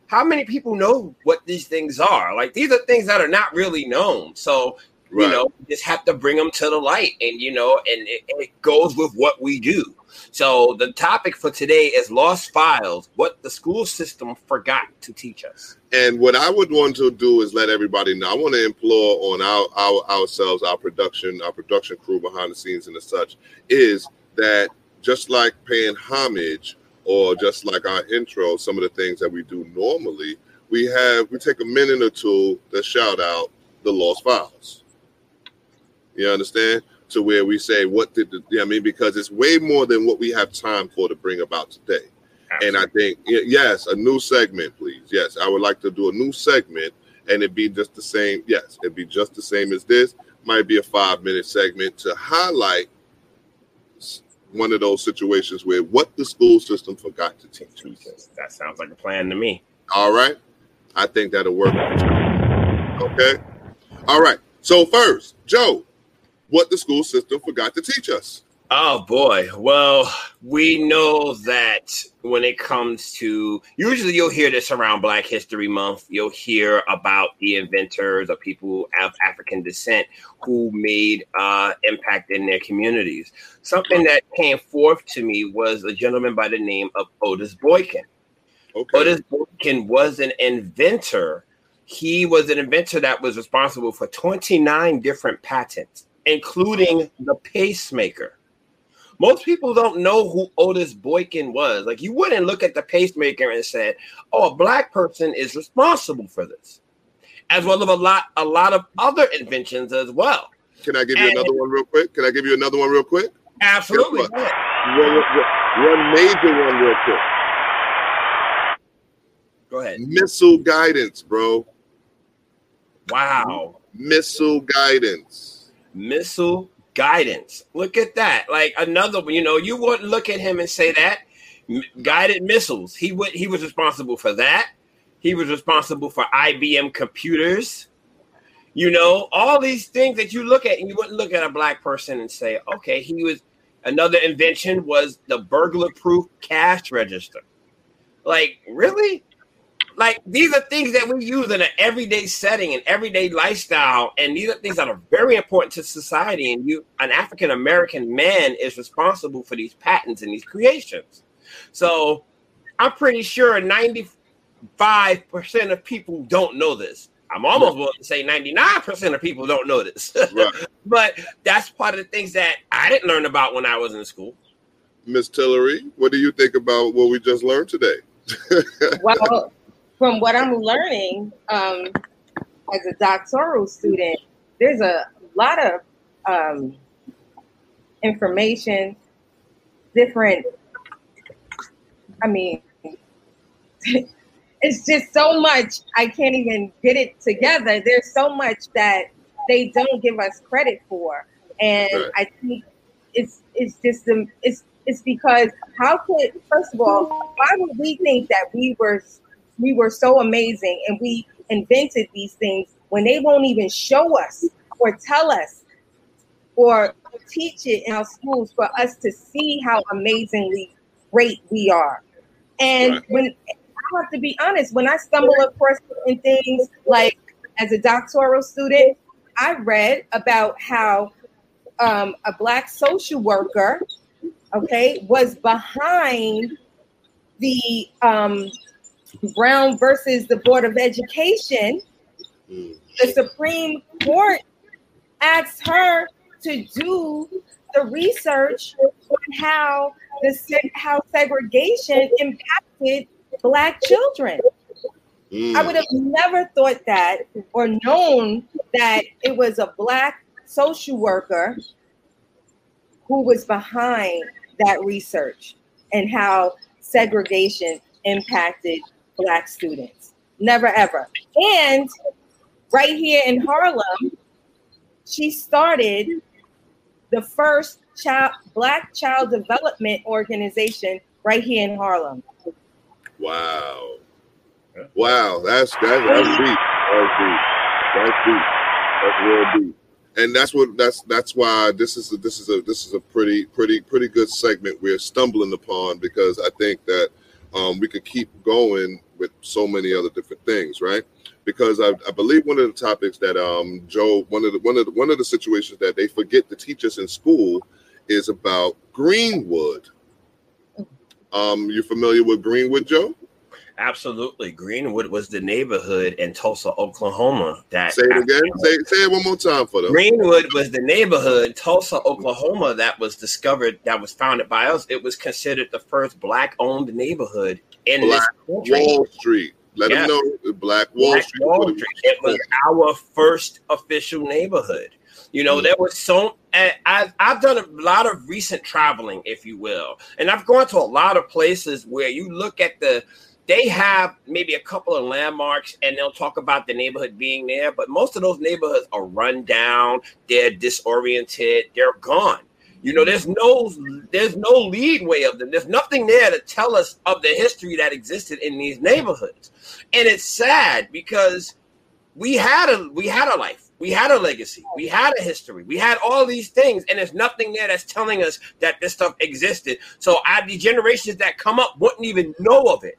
how many people know what these things are? Like these are things that are not really known. So Right. You know, just have to bring them to the light, and you know, and it, it, goes with what we do. So the topic for today is lost files: what the school system forgot to teach us. And what I would want to do is let everybody know. I want to implore on our, our ourselves, our production, our production crew behind the scenes and the such, is that just like paying homage or just like our intro, some of the things that we do normally, we have we take a minute or two to shout out the lost files you understand? To where we say, what did the, I mean? Because it's way more than what we have time for to bring about today. Absolutely. And I think, yes, a new segment, please. Yes, I would like to do a new segment and it'd be just the same. Yes, it'd be just the same as this. Might be a five minute segment to highlight one of those situations where what the school system forgot to teach us. That sounds like a plan to me. All right. I think that'll work. Okay. All right. So, first, Joe, what the school system forgot to teach us. Oh boy. Well, we know that when it comes to usually you'll hear this around Black History Month. You'll hear about the inventors or people of African descent who made uh, impact in their communities. Something that came forth to me was a gentleman by the name of Otis Boykin. Okay. Otis Boykin was an inventor. He was an inventor that was responsible for 29 different patents, including the pacemaker. Most people don't know who Otis Boykin was. Like you wouldn't look at the pacemaker and say, "Oh, a black person is responsible for this," as well as a lot, a lot of other inventions as well. Can I give you and, another one real quick? Can I give you another one real quick? Absolutely. One, one major one real quick. Go ahead. Missile guidance, bro. Wow. Missile guidance. Missile guidance. Look at that. Like another, you know, you wouldn't look at him and say that. M- guided missiles. He would he was responsible for that. He was responsible for IBM computers. You know, all these things that you look at and you wouldn't look at a black person and say, okay, he was another invention was the burglar proof cash register. Like, really? Like these are things that we use in an everyday setting and everyday lifestyle and these are things that are very important to society and you an african american man is responsible for these patents and these creations. So i'm pretty sure 95% of people don't know this. I'm almost willing to say 99% of people don't know this. [laughs] Right. but that's part of the things that i didn't learn about when i was in school. Miss tillery what do you think about what we just learned today? [laughs] Well from what I'm learning um, as a doctoral student, there's a lot of um, information, different. I mean, [laughs] it's just so much. I can't even get it together. There's so much that they don't give us credit for, and right. I think it's it's just the it's it's because how could first of all why would we think that we were we were so amazing and we invented these things when they won't even show us or tell us or teach it in our schools for us to see how amazingly great we are. And right. when I have to be honest, when I stumble across certain things like as a doctoral student, I read about how um, a black social worker, okay, was behind the um, Brown versus the Board of Education, mm. the Supreme Court asked her to do the research on how the how segregation impacted black children. Mm. I would have never thought that or known that it was a black social worker who was behind that research and how segregation impacted black students. Never ever. And right here in Harlem, she started the first child black child development organization right here in Harlem. Wow. Wow, that's that's that's deep. That's deep. That's deep. That's real deep. And that's what that's that's why this is a, this is a this is a pretty pretty pretty good segment we're stumbling upon because I think that um, we could keep going with so many other different things, right? Because I, I believe one of the topics that um, Joe, one of the one of the, one of the situations that they forget to teach us in school is about Greenwood. Um, you familiar with Greenwood, Joe? Absolutely. Greenwood was the neighborhood in Tulsa, Oklahoma. That say it again. Say, say it one more time for them. Greenwood was the neighborhood, Tulsa, Oklahoma, that was discovered, that was founded by us. It was considered the first black-owned neighborhood in Black Wall Street. Let them know Black Wall Black Street. Wall Street. It was our first official neighborhood. You know, mm. there was so I've, I've done a lot of recent traveling, if you will, and I've gone to a lot of places where you look at the they have maybe a couple of landmarks and they'll talk about the neighborhood being there, but most of those neighborhoods are run down, they're disoriented, they're gone. You know, there's no there's no leadway of them. There's nothing there to tell us of the history that existed in these neighborhoods. And it's sad because we had a we had a life. We had a legacy. We had a history. We had all these things, and there's nothing there that's telling us that this stuff existed. So, I, the generations that come up wouldn't even know of it.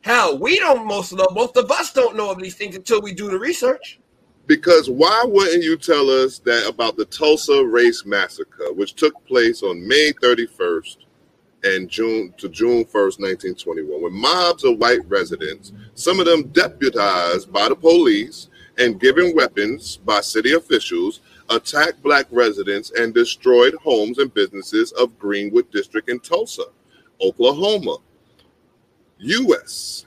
Hell, we don't. Most of the, most of us don't know of these things until we do the research. Because why wouldn't you tell us that about the Tulsa Race Massacre, which took place on May 31st and June to June 1st, 1921, when mobs of white residents, some of them deputized by the police and given weapons by city officials, attacked black residents and destroyed homes and businesses of Greenwood District in Tulsa, Oklahoma, U.S.,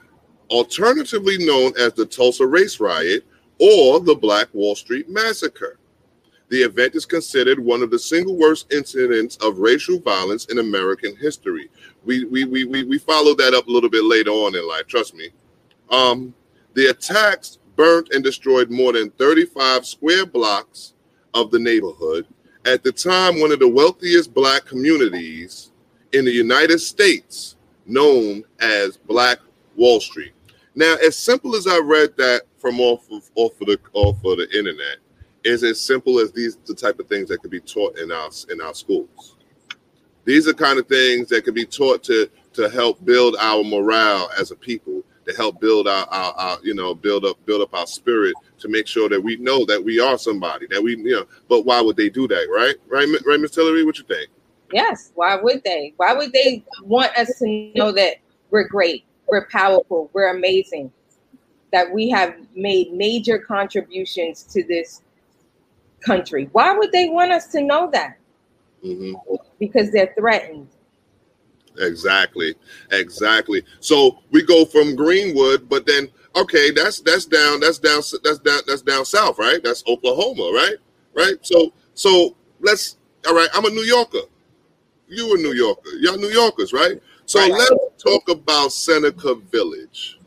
alternatively known as the Tulsa Race Riot or the Black Wall Street Massacre. The event is considered one of the single worst incidents of racial violence in American history. We we we we, we followed that up a little bit later on in life, trust me. Um, the attacks burnt and destroyed more than 35 square blocks of the neighborhood. At the time, one of the wealthiest black communities in the United States, known as Black Wall Street. Now, as simple as I read that from off of off of the off of the internet, is as simple as these the type of things that could be taught in our in our schools. These are kind of things that could be taught to to help build our morale as a people, to help build our, our, our you know build up build up our spirit to make sure that we know that we are somebody that we you know. But why would they do that, right? Right, right, Miss Tillery, what you think? Yes. Why would they? Why would they want us to know that we're great, we're powerful, we're amazing, that we have made major contributions to this country? Why would they want us to know that? Mm-hmm. Because they're threatened. Exactly, exactly. So we go from Greenwood, but then okay, that's that's down, that's down, that's down, that's down south, right? That's Oklahoma, right? Right. So so let's. All right, I'm a New Yorker. You a New Yorker. Y'all New Yorkers, right? So Right. let's talk about Seneca Village.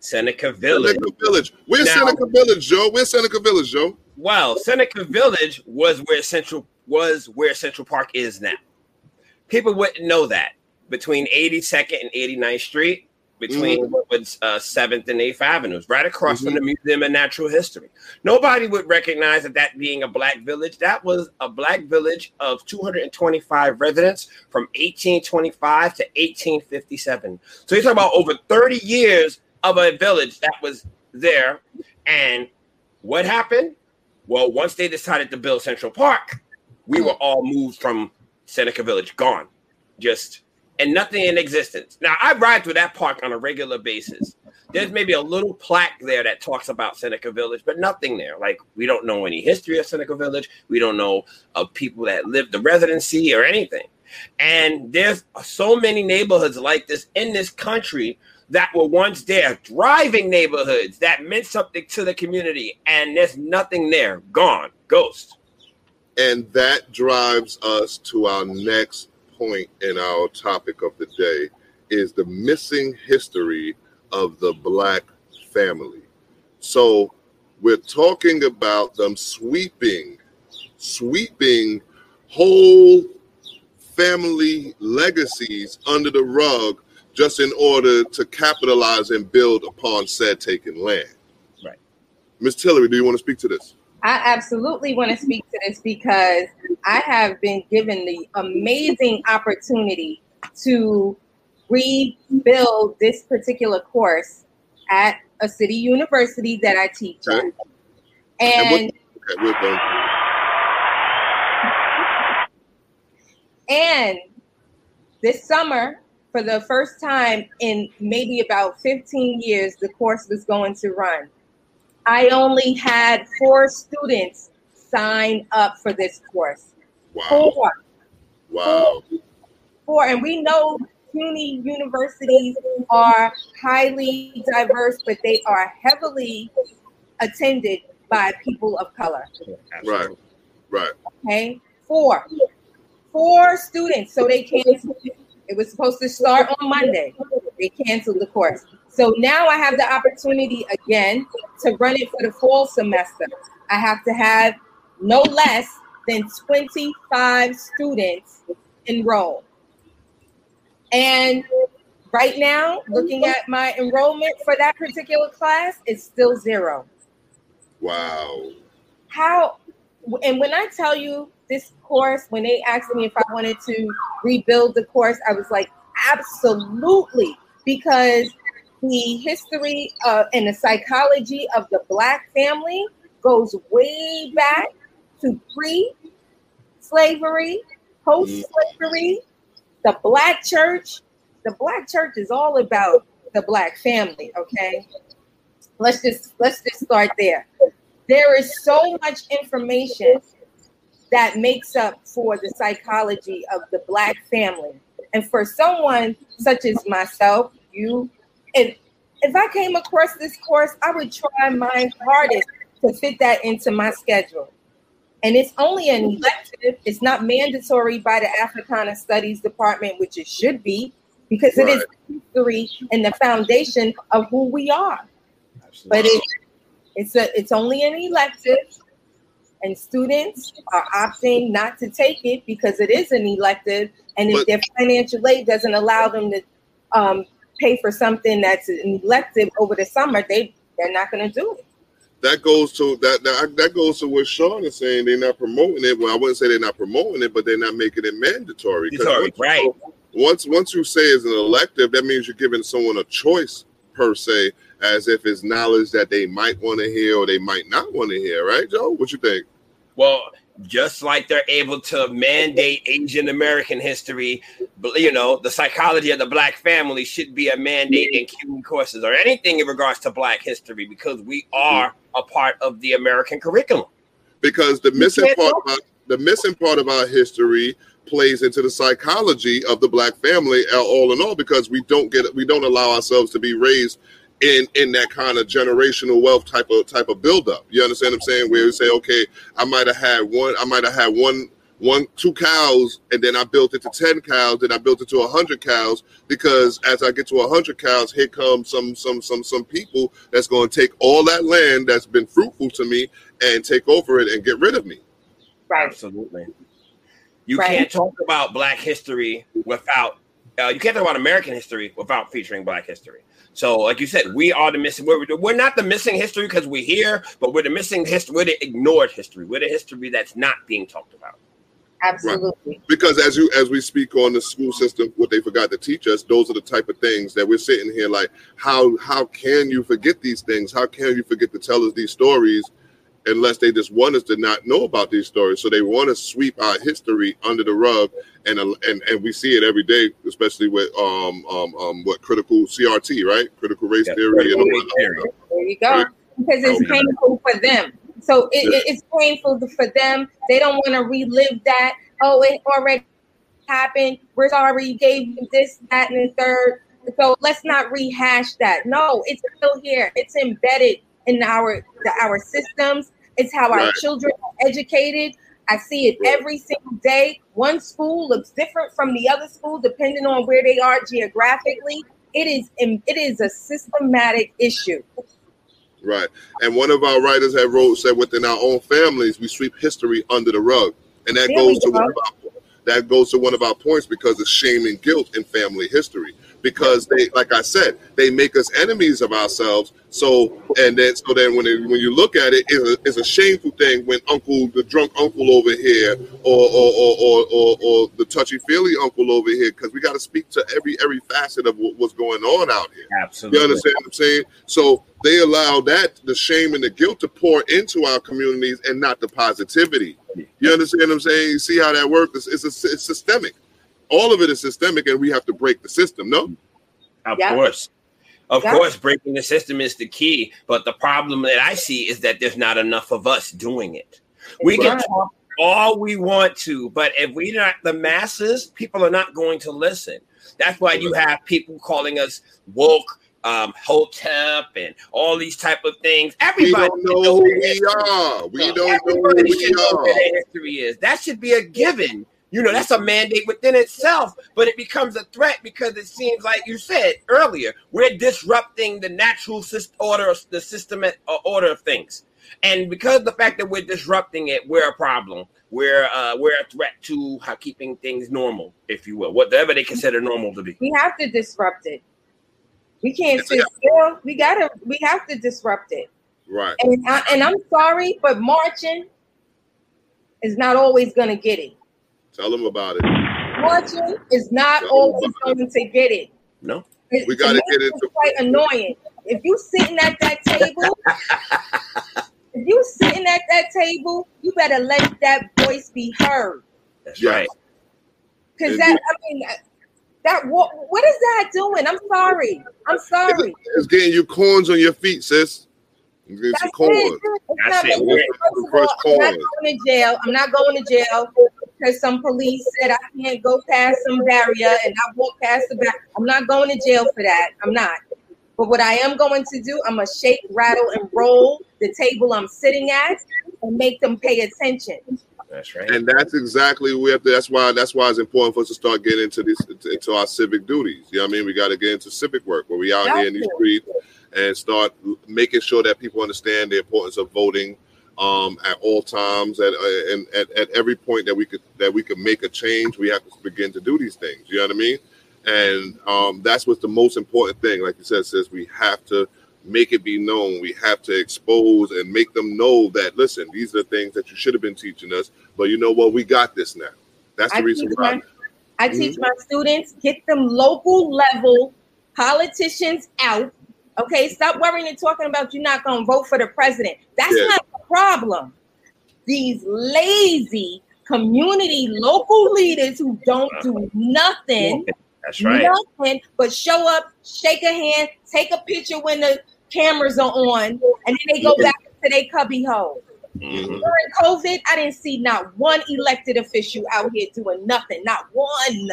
Seneca Village. Seneca Village. Where's Now- Seneca Village, Joe? Where's Seneca Village, Joe? Well, Seneca Village was where Central was where Central Park is now. People wouldn't know that between 82nd and 89th Street, between Mm-hmm. what was uh, 7th and 8th Avenues, right across from the Museum of Natural History. Nobody would recognize that that being a black village. That was a black village of 225 residents from 1825 to 1857. So you're talking about over 30 years of a village that was there. And what happened? Well, once they decided to build Central Park, we were all moved from Seneca Village, gone, just and nothing in existence. Now I ride through that park on a regular basis. There's maybe a little plaque there that talks about Seneca Village, but nothing there. Like we don't know any history of Seneca Village. We don't know of people that lived the residency or anything. And there's so many neighborhoods like this in this country that were once there, thriving neighborhoods that meant something to the community, and there's nothing there, gone, ghost. And that drives us to our next point in our topic of the day is the missing history of the black family. So we're talking about them sweeping, sweeping whole family legacies under the rug just in order to capitalize and build upon said taken land. Right. Miss Tillery, do you want to speak to this? I absolutely want to speak to this because I have been given the amazing opportunity to rebuild this particular course at a city university that I teach at. Okay. And what- Okay. And this summer, for the first time in maybe about 15 years, the course was going to run. I only had four students sign up for this course. Wow. Four. Wow. Four. And we know CUNY universities are highly diverse, but they are heavily attended by people of color. Right. Right. Okay, four, four students. So they canceled. it. It was supposed to start on Monday. They canceled the course. So now I have the opportunity again to run it for the fall semester. I have to have no less than 25 students enroll. And right now, looking at my enrollment for that particular class, it's still zero. Wow. How and when I tell you this course, when they asked me if I wanted to rebuild the course, I was like, absolutely, because the history uh, and the psychology of the black family goes way back to pre-slavery, post-slavery, the black church. The black church is all about the black family. Okay, let's just let's just start there. There is so much information that makes up for the psychology of the black family. And for someone such as myself, you, and if I came across this course, I would try my hardest to fit that into my schedule. And it's only an elective, it's not mandatory by the Africana Studies Department, which it should be, because right. it is history and the foundation of who we are. Absolutely. But it, it's a it's only an elective and students are opting not to take it because it is an elective, and if their financial aid doesn't allow them to um, pay for something that's an elective over the summer, they they're not going to do it. That goes to that, that that goes to what Sean is saying. They're not promoting it. Well, I wouldn't say they're not promoting it, but they're not making it mandatory. Once, right. Once once you say it's an elective, that means you're giving someone a choice per se, as if it's knowledge that they might want to hear or they might not want to hear. Right, Joe? What you think? Well, just like they're able to mandate Asian American history, you know, the psychology of the black family should be a mandate in CUNY courses or anything in regards to black history because we are a part of the American curriculum. Because the missing part about the missing part of our history plays into the psychology of the black family uh, all in all because we don't get we don't allow ourselves to be raised in in that kind of generational wealth type of type of buildup. You understand what I'm saying? Where you say, okay, I might have had one, I might have had one one two cows and then i built it to 10 cows then i built it to a 100 cows because as i get to a 100 cows here comes some some some some people that's going to take all that land that's been fruitful to me and take over it and get rid of me right absolutely you right. can't talk about black history without uh, you can't talk about american history without featuring black history so, like you said, we are the missing. We're, we're not the missing history because we're here, but we're the missing history. We're the ignored history. We're the history that's not being talked about. Absolutely. Right. Because as you as we speak on the school system, what they forgot to teach us, those are the type of things that we're sitting here like, how how can you forget these things? How can you forget to tell us these stories? unless they just want us to not know about these stories. So they want to sweep our history under the rug, and and and we see it every day, especially with um um, um what critical CRT, right? Critical race yeah, theory. Critical race theory. There you go. Right? Because it's okay. painful for them. So it, yeah. it's painful for them. They don't want to relive that. Oh, it already happened. We're sorry you gave this, that, and the third. So let's not rehash that. No, it's still here. It's embedded in our the, our systems. It's how our children are educated. I see it every single day. One school looks different from the other school depending on where they are geographically. It is it is a systematic issue. Right. And one of our writers had wrote said within our own families we sweep history under the rug. And that there goes to one of our, that goes to one of our points because of shame and guilt in family history because they, like I said, they make us enemies of ourselves. So and then so then when it, when you look at it, it's a, it's a shameful thing when uncle the drunk uncle over here or or or or, or, or the touchy feely uncle over here because we got to speak to every every facet of what, what's going on out here. Absolutely, you understand what I'm saying? So they allow that the shame and the guilt to pour into our communities and not the positivity. You understand what I'm saying? You see how that works? It's, it's, a, it's systemic all of it is systemic and we have to break the system, no? Of yeah. course. Of yeah. course, breaking the system is the key. But the problem that I see is that there's not enough of us doing it. We can talk all we want to, but if we're not the masses, people are not going to listen. That's why you have people calling us woke, um, hotep, and all these type of things. Everybody we don't know who we are. We don't know who we are. history is. That should be a given you know, that's a mandate within itself, but it becomes a threat because it seems like you said earlier, we're disrupting the natural order, the system uh, order of things. And because the fact that we're disrupting it, we're a problem. We're uh, we're a threat to how keeping things normal, if you will, whatever they consider normal to be. We have to disrupt it. We can't sit still. We gotta. We have to disrupt it. Right. And I, and I'm sorry, but marching is not always going to get it. Tell them about it. Marching is not always going to get it. No. It- We gotta me, get it's into- quite annoying. If you sitting at that table, [laughs] if you sitting at that table, you better let that voice be heard. That's Yes. right. Because Indeed. that, I mean, that what what is that doing? I'm sorry. I'm sorry. It's getting you corns on your feet, sis. It's getting some That's corns. it. That's it. first first all, I'm not going to jail. I'm not going to jail because some police said I can't go past some barrier and I walk past the back. I'm not going to jail for that. I'm not. But what I am going to do, I'm gonna shake, rattle, and roll the table I'm sitting at and make them pay attention. That's right. And that's exactly we have to. That's why. That's why it's important for us to start getting into this, into our civic duties. You know what I mean? We got to get into civic work where we out here in these streets and start making sure that people understand the importance of voting um, at all times, at, uh, and at, at every point that we could that we could make a change. We have to begin to do these things. You know what I mean? And um, that's what's the most important thing. Like you said, says we have to make it be known. We have to expose and make them know that listen, these are the things that you should have been teaching us. But you know what? We got this now. That's the I reason why. my, I teach my students get them local level politicians out. Okay, stop worrying and talking about you're not going to vote for the president. That's Yeah. not problem. These lazy community local leaders who don't do nothing, That's right. nothing but show up, shake a hand, take a picture when the cameras are on, and then they go back to their cubby hole. Mhm. During COVID, I didn't see not one elected official out here doing nothing, not one.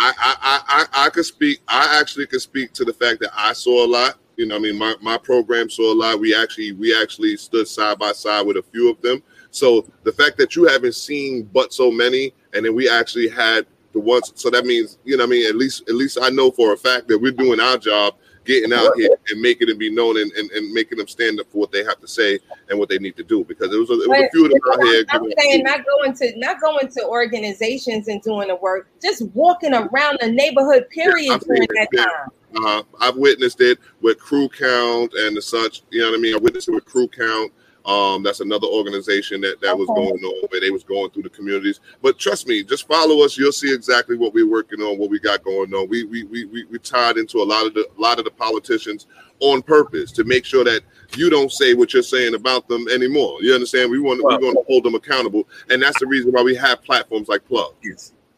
I, I, I, I I could speak. I actually could speak to the fact that I saw a lot. You know, I mean, my, my program saw a lot. We actually we actually stood side by side with a few of them. So the fact that you haven't seen but so many, and then we actually had the ones. So that means you know, I mean, at least at least I know for a fact that we're doing our job, getting out here and making it be known and, and, and making them stand up for what they have to say and what they need to do. Because it was a, it was a few of them out here. I'm saying not going to not going to organizations and doing the work, just walking around the neighborhood. Period I've during that yeah. time. Uh, I've witnessed it with Crew Count and the such. You know what I mean? I witnessed it with Crew Count. Um, that's another organization that that was going on where they was going through the communities. But trust me, just follow us. You'll see exactly what we're working on, what we got going on. We we we we, we tied into a lot of the a lot of the politicians on purpose to make sure that you don't say what you're saying about them anymore. You understand? We want Well- we're going to hold them accountable, and that's the reason why we have platforms like Plug.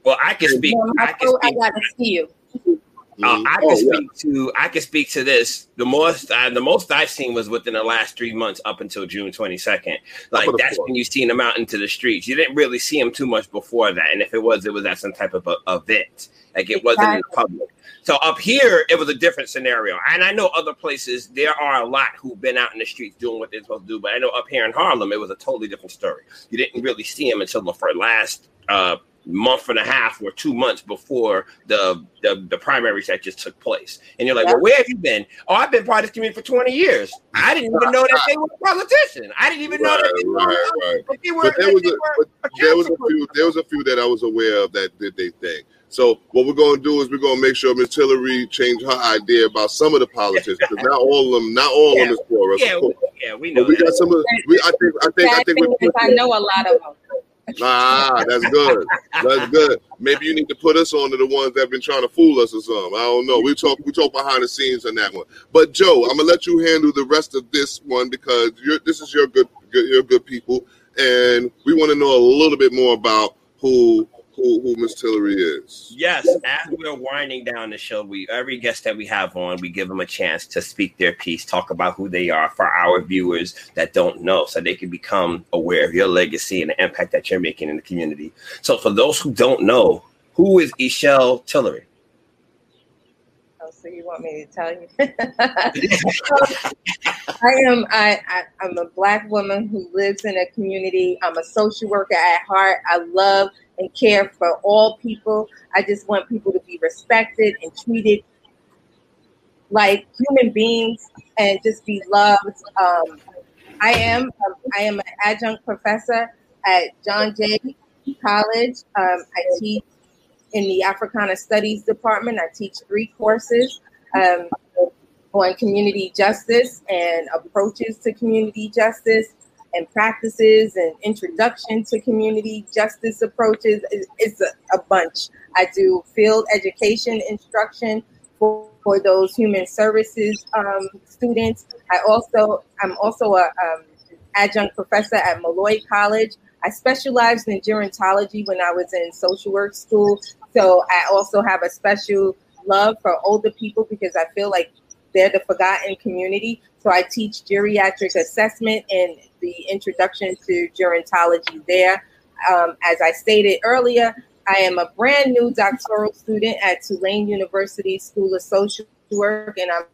Well, I can speak. Well, I I, can I speak. gotta see you. Uh, I Oh, can yeah. speak to I can speak to this. The most uh, the most I've seen was within the last three months up until June twenty second. Like Up to the that's floor. when you seen them out into the streets. You didn't really see them too much before that, and if it was, it was at some type of a, event. Like it wasn't in Exactly. public. So up here, it was a different scenario. And I know other places there are a lot who've been out in the streets doing what they're supposed to do. But I know up here in Harlem, it was a totally different story. You didn't really see them until the for last uh, month and a half or two months before the, the the primaries that just took place. And you're like, Yeah. well, where have you been? Oh, I've been part of this community for 20 years. I didn't even know that they were a politician. I didn't even know that they were, Right, right, that they were, But there was they a, were but a there was a few there was a few that I was aware of that did they thing. So what we're going to do is we're going to make sure Miss Tillery changed her idea about some of the politics because not all of them, not all of them is for us. Yeah, we, yeah, we know But we got some of. We, I think. I think. I think thing we're. I know a lot of them. Ah, that's good. That's good. Maybe you need to put us on to the ones that have been trying to fool us or something. I don't know. We talk. We talk behind the scenes on that one. But Joe, I'm gonna let you handle the rest of this one because. This is your good. good your good people, and we want to know a little bit more about who who who Miss Tillery is. Yes, as we're winding down the show, we every guest that we have on, we give them a chance to speak their piece, talk about who they are for our viewers that don't know, so they can become aware of your legacy and the impact that you're making in the community. So, for those who don't know, who is Ishelle Tillery? Oh, so you want me to tell you? [laughs] I am. I, I I'm a black woman who lives in a community. I'm a social worker at heart. I love and care for all people. I just want people to be respected and treated like human beings and just be loved. Um, I am. Um, I am an adjunct professor at John Jay College. Um, I teach in the Africana Studies department. I teach three courses. Um, on community justice and approaches to community justice and practices and introduction to community justice approaches. It's a, bunch. I do field education instruction for, for those human services um, students. I also I'm also a um, adjunct professor at Molloy College. I specialized in gerontology when I was in social work school. So I also have a special love for older people because I feel like they're the forgotten community. So I teach geriatric assessment and the introduction to gerontology there. Um, as I stated earlier, I am a brand new doctoral student at Tulane University School of Social Work, and I'm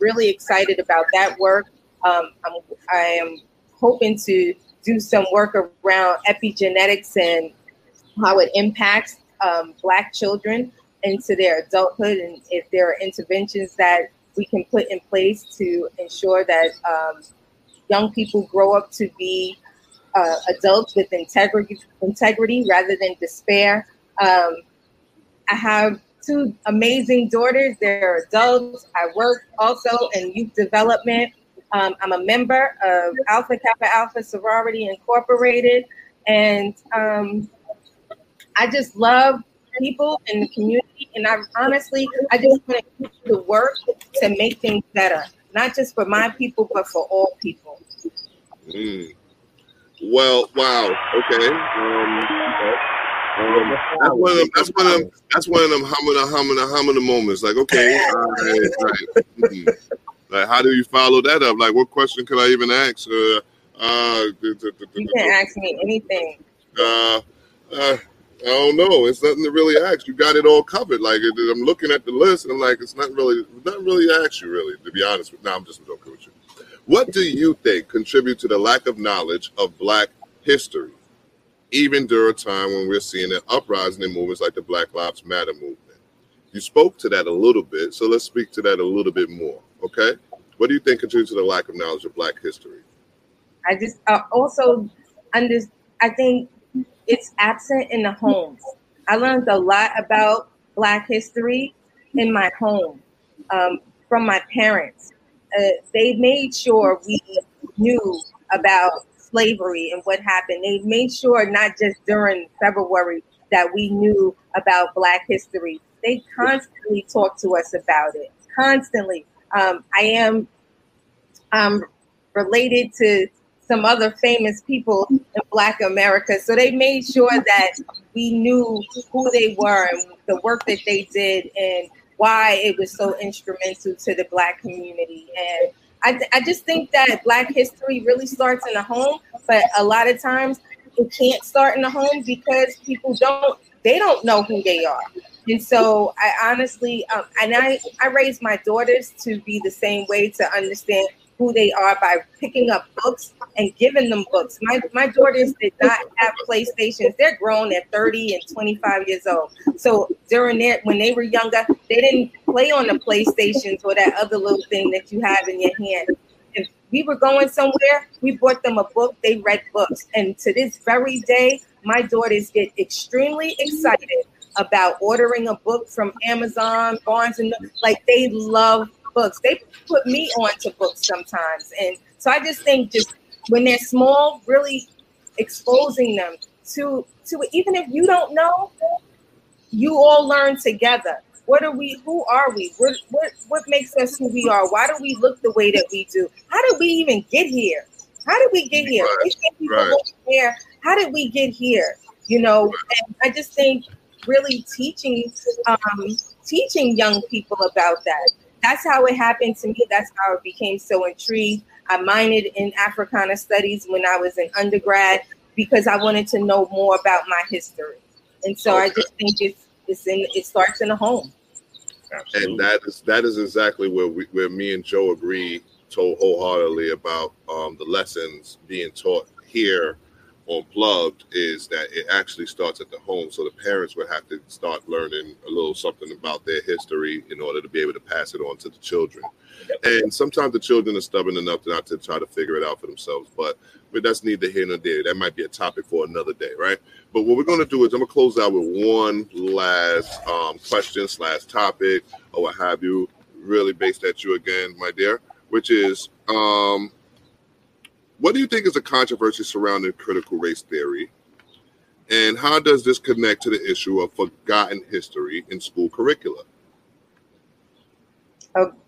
really excited about that work. Um, I'm, I am hoping to do some work around epigenetics and how it impacts um, Black children into their adulthood, and if there are interventions that we can put in place to ensure that um, young people grow up to be uh, adults with integrity, integrity rather than despair. Um, I have two amazing daughters. They're adults. I work also in youth development. Um, I'm a member of Alpha Kappa Alpha Sorority Incorporated, and um, I just love people in the community. And I honestly, I just want to keep the work to make things better, not just for my people, but for all people. Mm. Well, wow. Okay. Um, um, that's one of them. That's one of them. That's one of them humming, humming, humming moments. Like, okay, [laughs] all right, right. Mm-hmm. Like, how do you follow that up? Like, what question could I even ask? Uh, uh, you can ask me anything. Uh, uh, I don't know. It's nothing to really ask. You got it all covered. Like I'm looking at the list, and I'm like, it's not really, not really ask you really. To be honest with, now I'm just joking with you. What do you think contribute to the lack of knowledge of Black history, even during a time when we're seeing an uprising in movements like the Black Lives Matter movement? You spoke to that a little bit, so let's speak to that a little bit more. Okay, what do you think contributes to the lack of knowledge of Black history? I just uh, also under. I think it's absent in the homes. I learned a lot about Black history in my home um, from my parents. Uh, they made sure we knew about slavery and what happened. They made sure not just during February that we knew about Black history. They constantly talk to us about it. Constantly. Um, I am um, related to some other famous people in Black America. So they made sure that we knew who they were and the work that they did and why it was so instrumental to the Black community. And I, I just think that Black history really starts in the home, but a lot of times it can't start in the home because people don't they don't know who they are. And so I honestly, um, and I, I raised my daughters to be the same way to understand who they are by picking up books and giving them books. My my daughters did not have PlayStations. They're grown at 30 and 25 years old. So during their when they were younger, they didn't play on the PlayStations or that other little thing that you have in your hand. If we were going somewhere, we bought them a book, they read books. And to this very day, my daughters get extremely excited about ordering a book from Amazon, Barnes and like they love books. They put me onto books sometimes. And so I just think just when they're small, really exposing them to to even if you don't know, you all learn together. What are we? Who are we? What what what makes us who we are? Why do we look the way that we do? How did we even get here? How did we get here? Right, right. here. How did we get here? You know, and I just think really teaching um, teaching young people about that that's how it happened to me. That's how I became so intrigued. I minored in Africana studies when I was an undergrad because I wanted to know more about my history. And so okay. I just think it's it's in it starts in the home. Absolutely. And that is that is exactly where we where me and Joe agree so wholeheartedly about um, the lessons being taught here unplugged is that it actually starts at the home. So the parents would have to start learning a little something about their history in order to be able to pass it on to the children. And sometimes the children are stubborn enough not to try to figure it out for themselves. But but that's neither here nor there. That might be a topic for another day, right? But what we're going to do is I'm going to close out with one last um, question slash topic or what have you. really based at you again, my dear, which is um, what do you think is the controversy surrounding critical race theory? And how does this connect to the issue of forgotten history in school curricula?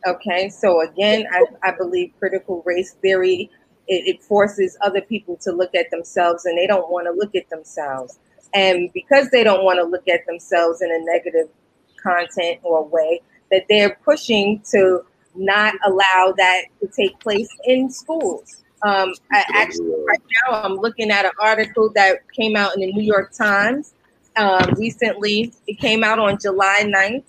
Okay, so again, I, I believe critical race theory it, it forces other people to look at themselves, and they don't want to look at themselves. And because they don't want to look at themselves in a negative content or way, that they're pushing to not allow that to take place in schools. Um, I actually, right now, I'm looking at an article that came out in the New York Times um, recently. It came out on July 9th,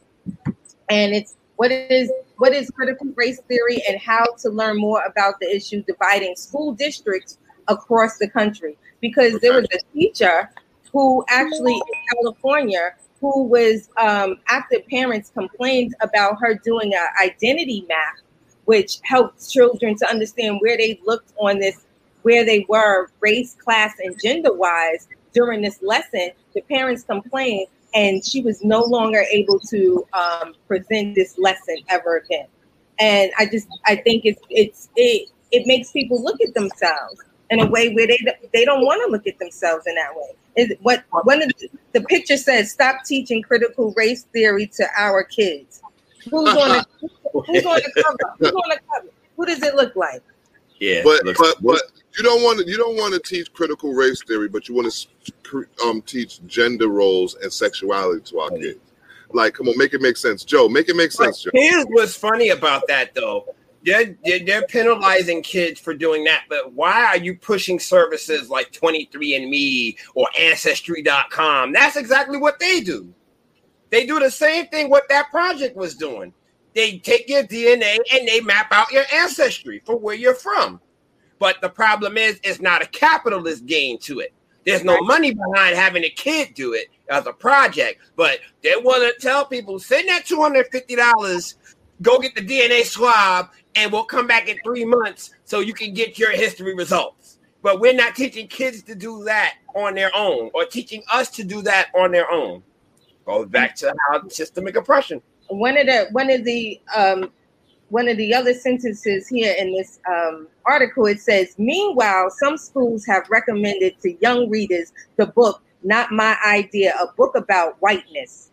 and it's what is what is critical race theory and how to learn more about the issue dividing school districts across the country. Because there was a teacher who actually in California who was um, after parents complained about her doing an identity map, which helped children to understand where they looked on this, where they were race, class, and gender wise during this lesson. The parents complained, and she was no longer able to um, present this lesson ever again. And I just, I think it's, it's, it, it makes people look at themselves in a way where they they don't want to look at themselves in that way. Is what one of the, the picture says? Stop teaching critical race theory to our kids. Who's on the [laughs] Who's on the cover? Who's on the cover? Who does it look like? Yeah, but but but you don't want to you don't want to teach critical race theory, but you want to um teach gender roles and sexuality to our kids. Like, come on, make it make sense, Joe. Make it make sense, Joe. Here's what's funny about that, though they're, they're penalizing kids for doing that, but why are you pushing services like 23andMe or Ancestry.com? That's exactly what they do. They do the same thing what that project was doing. They take your DNA and they map out your ancestry for where you're from. But the problem is, it's not a capitalist gain to it. There's no money behind having a kid do it as a project, but they want to tell people send that $250 go get the DNA swab and we'll come back in three months so you can get your history results. But we're not teaching kids to do that on their own or teaching us to do that on their own. Goes back to how systemic oppression. One of the one of the um, one of the other sentences here in this um, article it says, meanwhile, some schools have recommended to young readers the book "Not My Idea," a book about whiteness.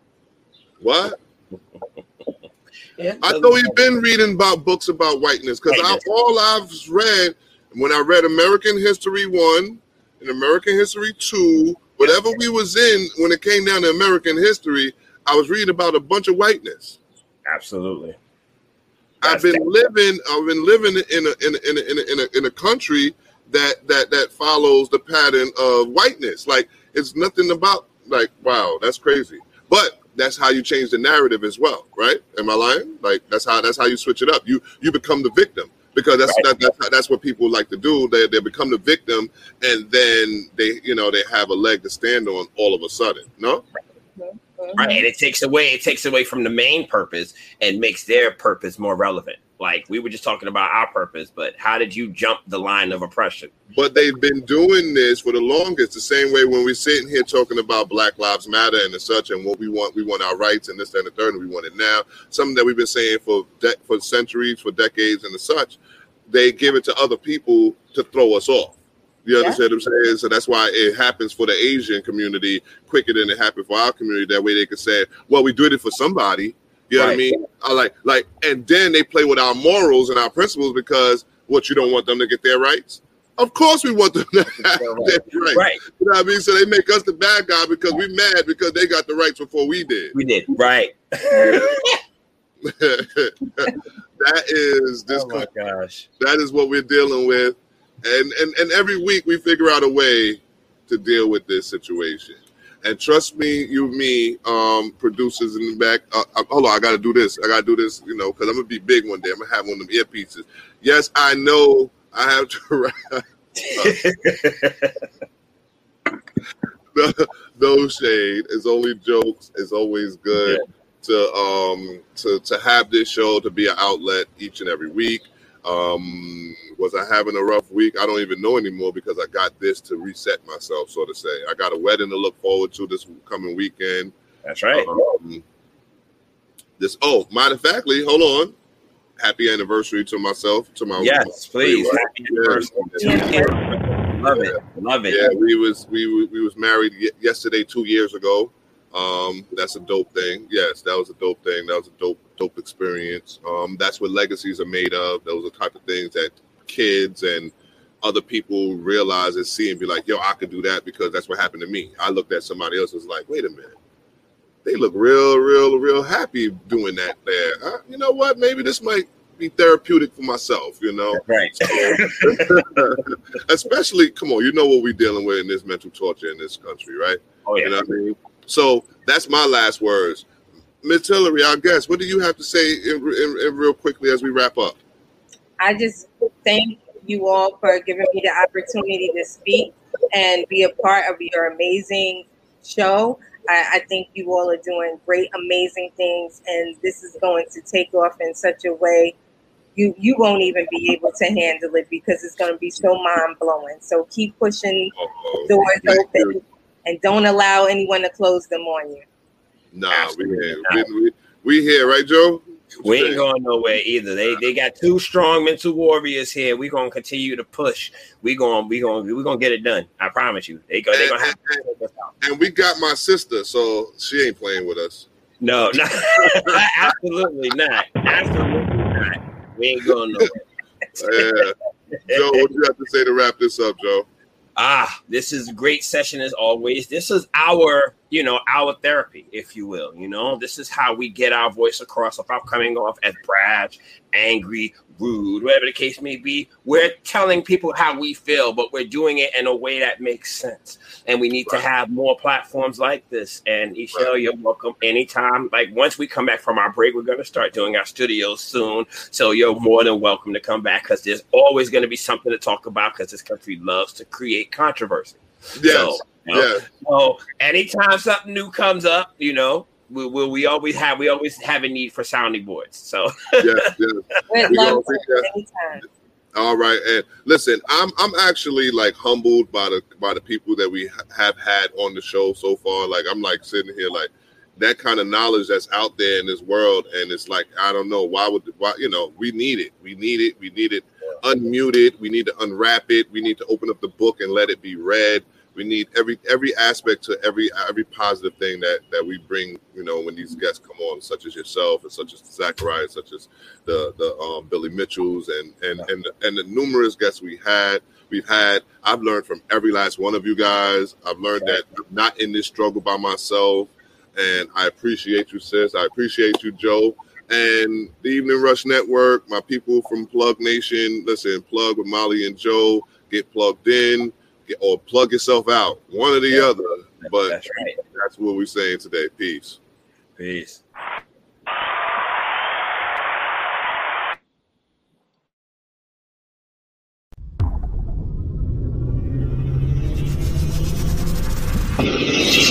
What? [laughs] Yeah, I know you've been reading about books about whiteness because all I've read when I read American History One and American History Two, whatever we was in when it came down to American history, I was reading about a bunch of whiteness. Absolutely. I've been living. I've been living in a in a, in a, in a, in a, in a country that that that follows the pattern of whiteness. Like it's nothing about like wow, that's crazy. But that's how you change the narrative as well, right? Am I lying? Like that's how that's how you switch it up. You you become the victim because that's right. that, that's, that's what people like to do. They they become the victim, and then they you know they have a leg to stand on all of a sudden. No. Right, and it takes away it takes away from the main purpose and makes their purpose more relevant. Like we were just talking about our purpose, but how did you jump the line of oppression? But they've been doing this for the longest. The same way when we're sitting here talking about Black Lives Matter and such, and what we want, we want our rights and this and the third, and we want it now. Something that we've been saying for de- for centuries, for decades, and the such. They give it to other people to throw us off. You understand yeah. what I'm saying? So that's why it happens for the Asian community quicker than it happened for our community. That way they can say, "Well, we did it for somebody." You know right. what I mean? I like like, and then they play with our morals and our principles because what you don't want them to get their rights. Of course, we want them to have their rights. Right. You know what I mean? So they make us the bad guy because we're mad because they got the rights before we did. We did right. [laughs] [laughs] [laughs] that is this. Oh my gosh! That is what we're dealing with, and and and every week we figure out a way to deal with this situation. And trust me, you, me, um, producers in the back. Uh, uh, hold on, I got to do this. I got to do this, you know, because I'm gonna be big one day. I'm gonna have one of them earpieces. Yes, I know I have to. [laughs] [laughs] no shade. It's only jokes. It's always good yeah. To um to to have this show to be an outlet each and every week. Um, was I having a rough week? I don't even know anymore because I got this to reset myself, so to say. I got a wedding to look forward to this coming weekend. That's right. Um, this oh, matter of factly, hold on. happy anniversary to myself, to my yes, please. Right? Happy anniversary. Yeah. Love it, love it. Yeah, we was we we we was married yesterday, two years ago. Um, that's a dope thing. Yes, that was a dope thing. That was a dope dope experience. Um, that's what legacies are made of. Those are the type of things that kids and other people realize and see and be like, yo, I could do that because that's what happened to me. I looked at somebody else and was like, wait a minute. They look real, real, real happy doing that there. Uh, you know what? Maybe this might be therapeutic for myself, you know? [laughs] Right. [laughs] Especially, come on, you know what we're dealing with in this mental torture in this country, right? Oh You yeah. know what I mean? So that's my last words. Ms. Tillery, I guess, what do you have to say in, in, in real quickly as we wrap up? I just thank you all for giving me the opportunity to speak and be a part of your amazing show. I, I think you all are doing great, amazing things, and this is going to take off in such a way you you won't even be able to handle it because it's going to be so mind blowing. So keep pushing doors open. And don't allow anyone to close them on you. Nah, we here. We, we, we here, right, Joe? We ain't going nowhere either. They they got two strong mental warriors here. We're gonna continue to push. We gonna we gonna we gonna get it done. I promise you. They go they gonna have to take us out. And we got my sister, so she ain't playing with us. No, [laughs] no, absolutely not. Absolutely not. We ain't going nowhere. [laughs] Yeah. Joe, what do you have to say to wrap this up, Joe? Ah, this is great session as always. This is our, you know, our therapy, if you will. You know, this is how we get our voice across without coming off as brash, angry, rude, whatever the case may be. We're telling people how we feel, but we're doing it in a way that makes sense. And we need Right. to have more platforms like this. And Ishel, Right. you're welcome anytime. Like once we come back from our break, we're going to start doing our studios soon. So you're more than welcome to come back because there's always going to be something to talk about because this country loves to create controversy. Yes. So, you know, yes. so anytime something new comes up, you know, we, we, we always have we always have a need for sounding boards. So yeah, Yes. [laughs] We'd We love gonna to that. All right, and listen, I'm I'm actually like humbled by the by the people that we ha- have had on the show so far. Like I'm like sitting here like that kind of knowledge that's out there in this world, and it's like I don't know why would why you know we need it, we need it, we need it unmuted, we need to unwrap it, we need to open up the book and let it be read. We need every every aspect to every every positive thing that that we bring. You know, when these guests come on, such as yourself and such as Zachariah, such as the the um, Billy Mitchells and and and and the numerous guests we had. We've had. I've learned from every last one of you guys. I've learned that I'm not in this struggle by myself, and I appreciate you, sis. I appreciate you, Joe. And the Evening Rush Network, my people from Plug Nation. Listen, plug with Molly and Joe. Get plugged in, or plug yourself out. One or the yeah. other. But that's, right. that's what we're saying today. Peace. Peace.